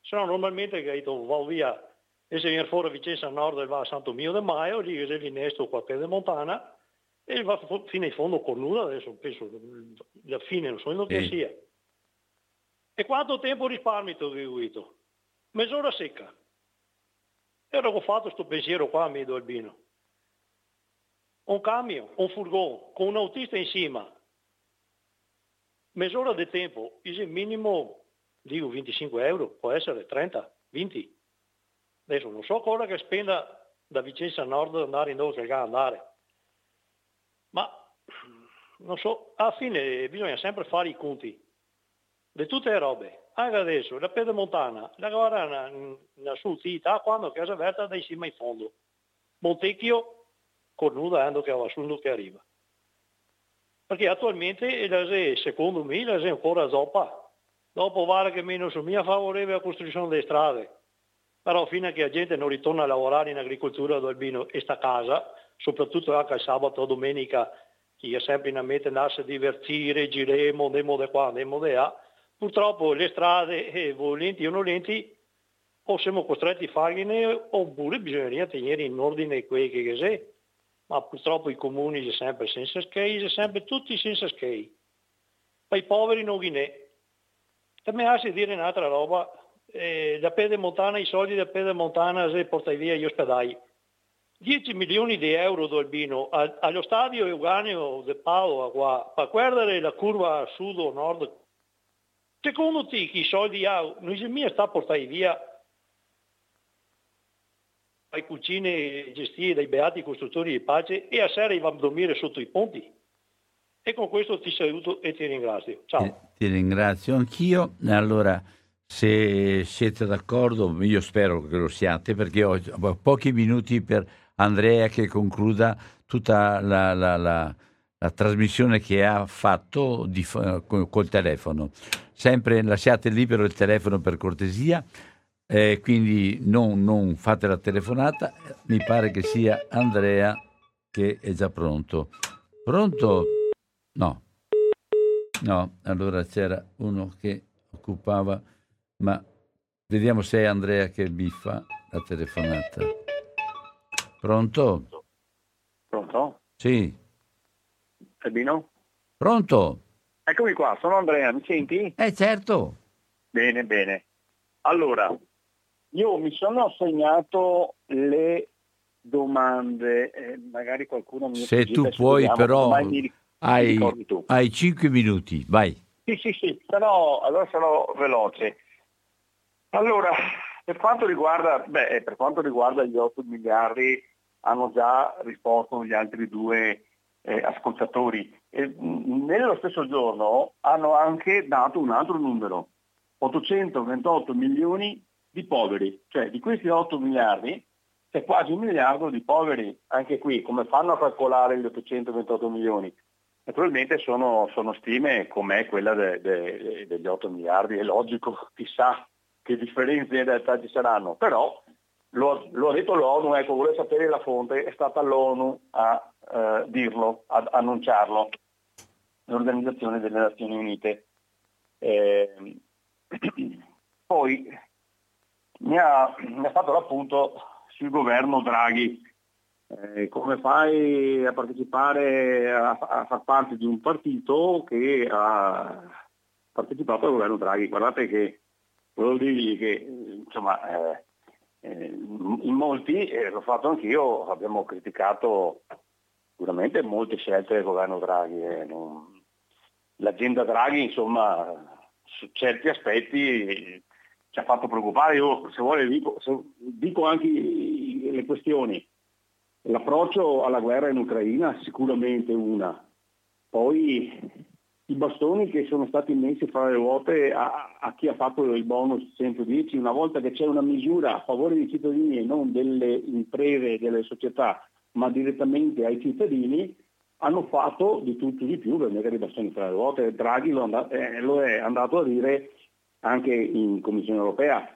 Se no normalmente che vado via e se viene fuori Vicenza Nord e va a Santo Mio de Maio, lì che l'innesto qua Pede Montana e va fino in fondo con nulla, adesso penso la fine non so in che sia. E quanto tempo risparmi tu guido? Mezz'ora secca. E ho fatto questo pensiero qua a Medo Albino. Un camion, un furgone, con un autista in cima. Mezz'ora di tempo, il minimo, dico 25 euro, può essere 30, 20. Adesso non so cosa che spenda da Vicenza Nord andare in dove che andare. Ma non so, alla fine bisogna sempre fare i conti di tutte le robe. Anche adesso, la pedemontana, la guarana nella sua città quando casa aperta da in cima in fondo. Montecchio, cornuda ando che va su che arriva. Perché attualmente, secondo me, la è ancora zoppa. Dopo vale che meno su mia favorevole la costruzione delle strade. Però fino a che la gente non ritorna a lavorare in agricoltura ad Albino e sta a casa, soprattutto anche il sabato o domenica, chi è sempre in mente andarsi a divertire, giremo, andiamo da qua, andiamo da là, purtroppo le strade, eh, volenti o non volenti, o siamo costretti a fargliene oppure bisogneria tenere in ordine quelli che c'è. Ma purtroppo i comuni sono sempre senza skei, sono sempre tutti senza skei. Per i poveri non ghine. Per me a dire un'altra roba, eh, da Pedemontana, i soldi da Pedemontana si portano via gli ospedali. 10 milioni di euro d'Albino allo stadio Euganeo de Padova qua, per guardare la curva sud o nord Secondo te chi soldi ha? Noi se mia sta a portare via le cucine gestite dai beati costruttori di pace e a sera vanno a dormire sotto i ponti. E con questo ti saluto e ti ringrazio. Ciao. Ti, ti ringrazio anch'io. Allora, se siete d'accordo, io spero che lo siate perché ho pochi minuti per Andrea che concluda tutta la, la, la, la trasmissione che ha fatto di, col telefono sempre lasciate libero il telefono per cortesia, eh, quindi non, non, fate la telefonata, mi pare che sia Andrea che è già pronto. Pronto? No. No, allora c'era uno che occupava, ma vediamo se è Andrea che biffa la telefonata. Pronto? Pronto? Sì. Albino? Pronto? Eccomi qua, sono Andrea, mi senti? Eh certo. Bene, bene. Allora, io mi sono segnato le domande, eh, magari qualcuno mi Se tu puoi però mi, hai, tu. hai 5 minuti, vai. Sì, sì, sì, però allora sarò veloce. Allora, per quanto riguarda, beh, per quanto riguarda gli 8 miliardi hanno già risposto gli altri due eh, ascoltatori. E, nello stesso giorno hanno anche dato un altro numero, 828 milioni di poveri, cioè di questi 8 miliardi c'è quasi un miliardo di poveri, anche qui come fanno a calcolare gli 828 milioni? Naturalmente sono, sono stime come quella de, de, degli 8 miliardi, è logico, chissà che differenze in realtà ci saranno, però lo, lo ha detto l'ONU, ecco, vuole sapere la fonte, è stata l'ONU a eh, dirlo, ad annunciarlo, l'Organizzazione delle Nazioni Unite. Eh, (clears throat) poi mi ha, mi ha, fatto l'appunto sul governo Draghi. Eh, come fai a partecipare, a, a, far parte di un partito che ha partecipato al governo Draghi? Guardate che volevo dirgli che insomma, eh, eh, in molti, e l'ho fatto anch'io, abbiamo criticato sicuramente molte scelte del governo Draghi. Eh, non... L'agenda Draghi, insomma, su certi aspetti ci ha fatto preoccupare. Io, se vuole, dico, se, dico anche le questioni. L'approccio alla guerra in Ucraina sicuramente una. Poi i bastoni che sono stati messi fra le ruote a, a, chi ha fatto il bonus 110, una volta che c'è una misura a favore dei cittadini e non delle imprese delle società ma direttamente ai cittadini, hanno fatto di tutto di più per mettere i bastoni fra le ruote. Draghi lo, and- eh, lo è andato a dire anche in Commissione europea,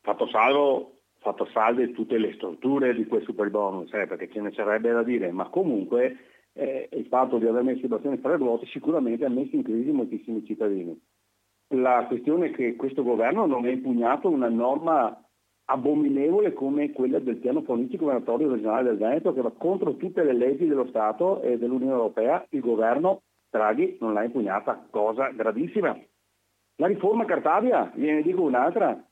fatto salvo fatto salve tutte le strutture di quel super bonus, eh, perché ce ne sarebbe da dire, ma comunque eh, il fatto di aver messo i bastoni fra le ruote sicuramente ha messo in crisi moltissimi cittadini. La questione è che questo governo non ha impugnato una norma abominevole come quella del piano politico governatorio regionale del Veneto che va contro tutte le leggi dello Stato e dell'Unione Europea, il governo Draghi non l'ha impugnata, cosa gravissima. La riforma Cartabia, viene dico un'altra,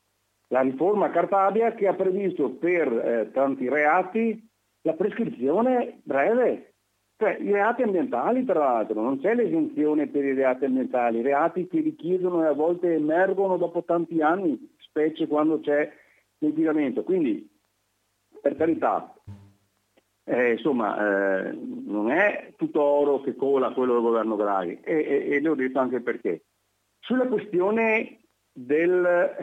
la riforma Cartabia che ha previsto per eh, tanti reati la prescrizione breve, cioè i reati ambientali tra l'altro, non c'è l'esenzione per i reati ambientali, reati che richiedono e a volte emergono dopo tanti anni, specie quando c'è l'inquinamento. Quindi, per carità, eh, insomma, eh, non è tutto oro che cola quello del governo Draghi e, e, e le ho detto anche perché. Sulla questione del,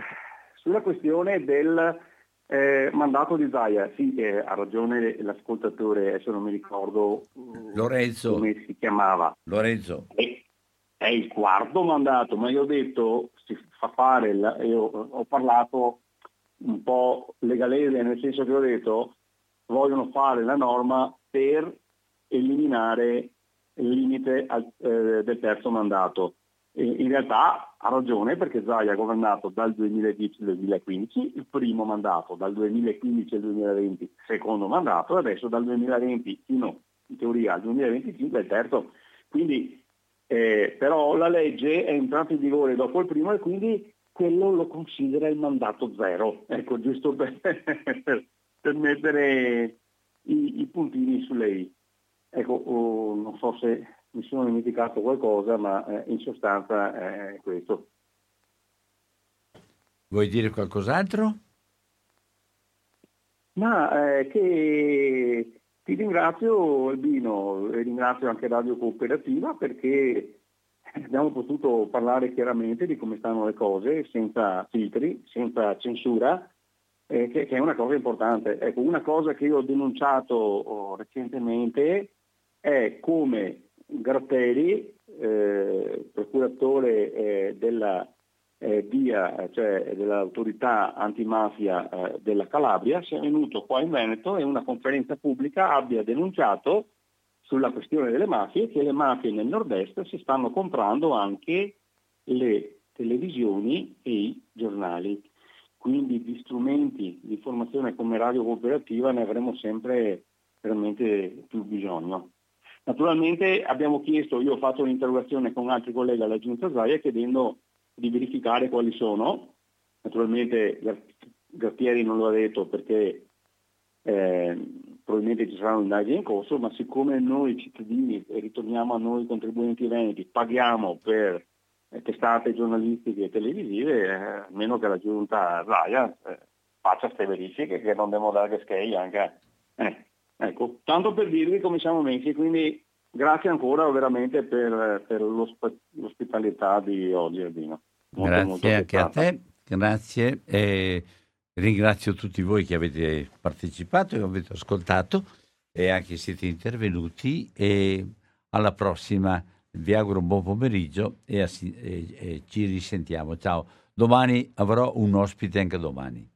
sulla questione del eh, mandato di Zaia, sì, eh, ha ragione l'ascoltatore, adesso non mi ricordo mm, Lorenzo. come si chiamava. Lorenzo. È, è, il quarto mandato, ma io ho detto, si fa fare, io ho parlato un po' legalese, nel senso che ho detto, vogliono fare la norma per eliminare il limite al, eh, del terzo mandato. In realtà ha ragione perché Zaia ha governato dal 2010 al 2015, il primo mandato, dal 2015 al 2020 il secondo mandato e adesso dal 2020 fino in teoria al 2025 il terzo. Quindi, eh, però la legge è entrata in vigore dopo il primo e quindi quello lo considera il mandato zero. Ecco, giusto per, (laughs) per, per mettere i, i, puntini sulle i. Ecco, oh, non so se mi sono dimenticato qualcosa, ma eh, in sostanza è questo. Vuoi dire qualcos'altro? Ma eh, che ti ringrazio Albino e ringrazio anche Radio Cooperativa perché abbiamo potuto parlare chiaramente di come stanno le cose senza filtri, senza censura, eh, che, che, è una cosa importante. Ecco, una cosa che io ho denunciato oh, recentemente è come Gratteri, eh, procuratore eh, della eh, DIA, cioè dell'autorità antimafia eh, della Calabria, sia venuto qua in Veneto e in una conferenza pubblica abbia denunciato sulla questione delle mafie che le mafie nel nord-est si stanno comprando anche le televisioni e i giornali. Quindi di strumenti di informazione come radio cooperativa ne avremo sempre veramente più bisogno. Naturalmente abbiamo chiesto, io ho fatto un'interrogazione con altri colleghi alla Giunta Zaia chiedendo di verificare quali sono. Naturalmente Gattieri non lo ha detto perché eh, probabilmente ci saranno indagini in corso, ma siccome noi cittadini, e ritorniamo a noi contribuenti veneti, paghiamo per eh, testate giornalistiche e televisive, eh, almeno che la giunta Zaia eh, faccia queste verifiche che non devono dare che anche... Eh, Ecco, tanto per dirvi come siamo messi, quindi grazie ancora veramente per, per l'ospitalità di oggi. Molto, grazie molto anche a te, grazie e ringrazio tutti voi che avete partecipato e avete ascoltato e anche siete intervenuti e alla prossima vi auguro un buon pomeriggio e, e, e ci risentiamo. Ciao, domani avrò un ospite anche domani.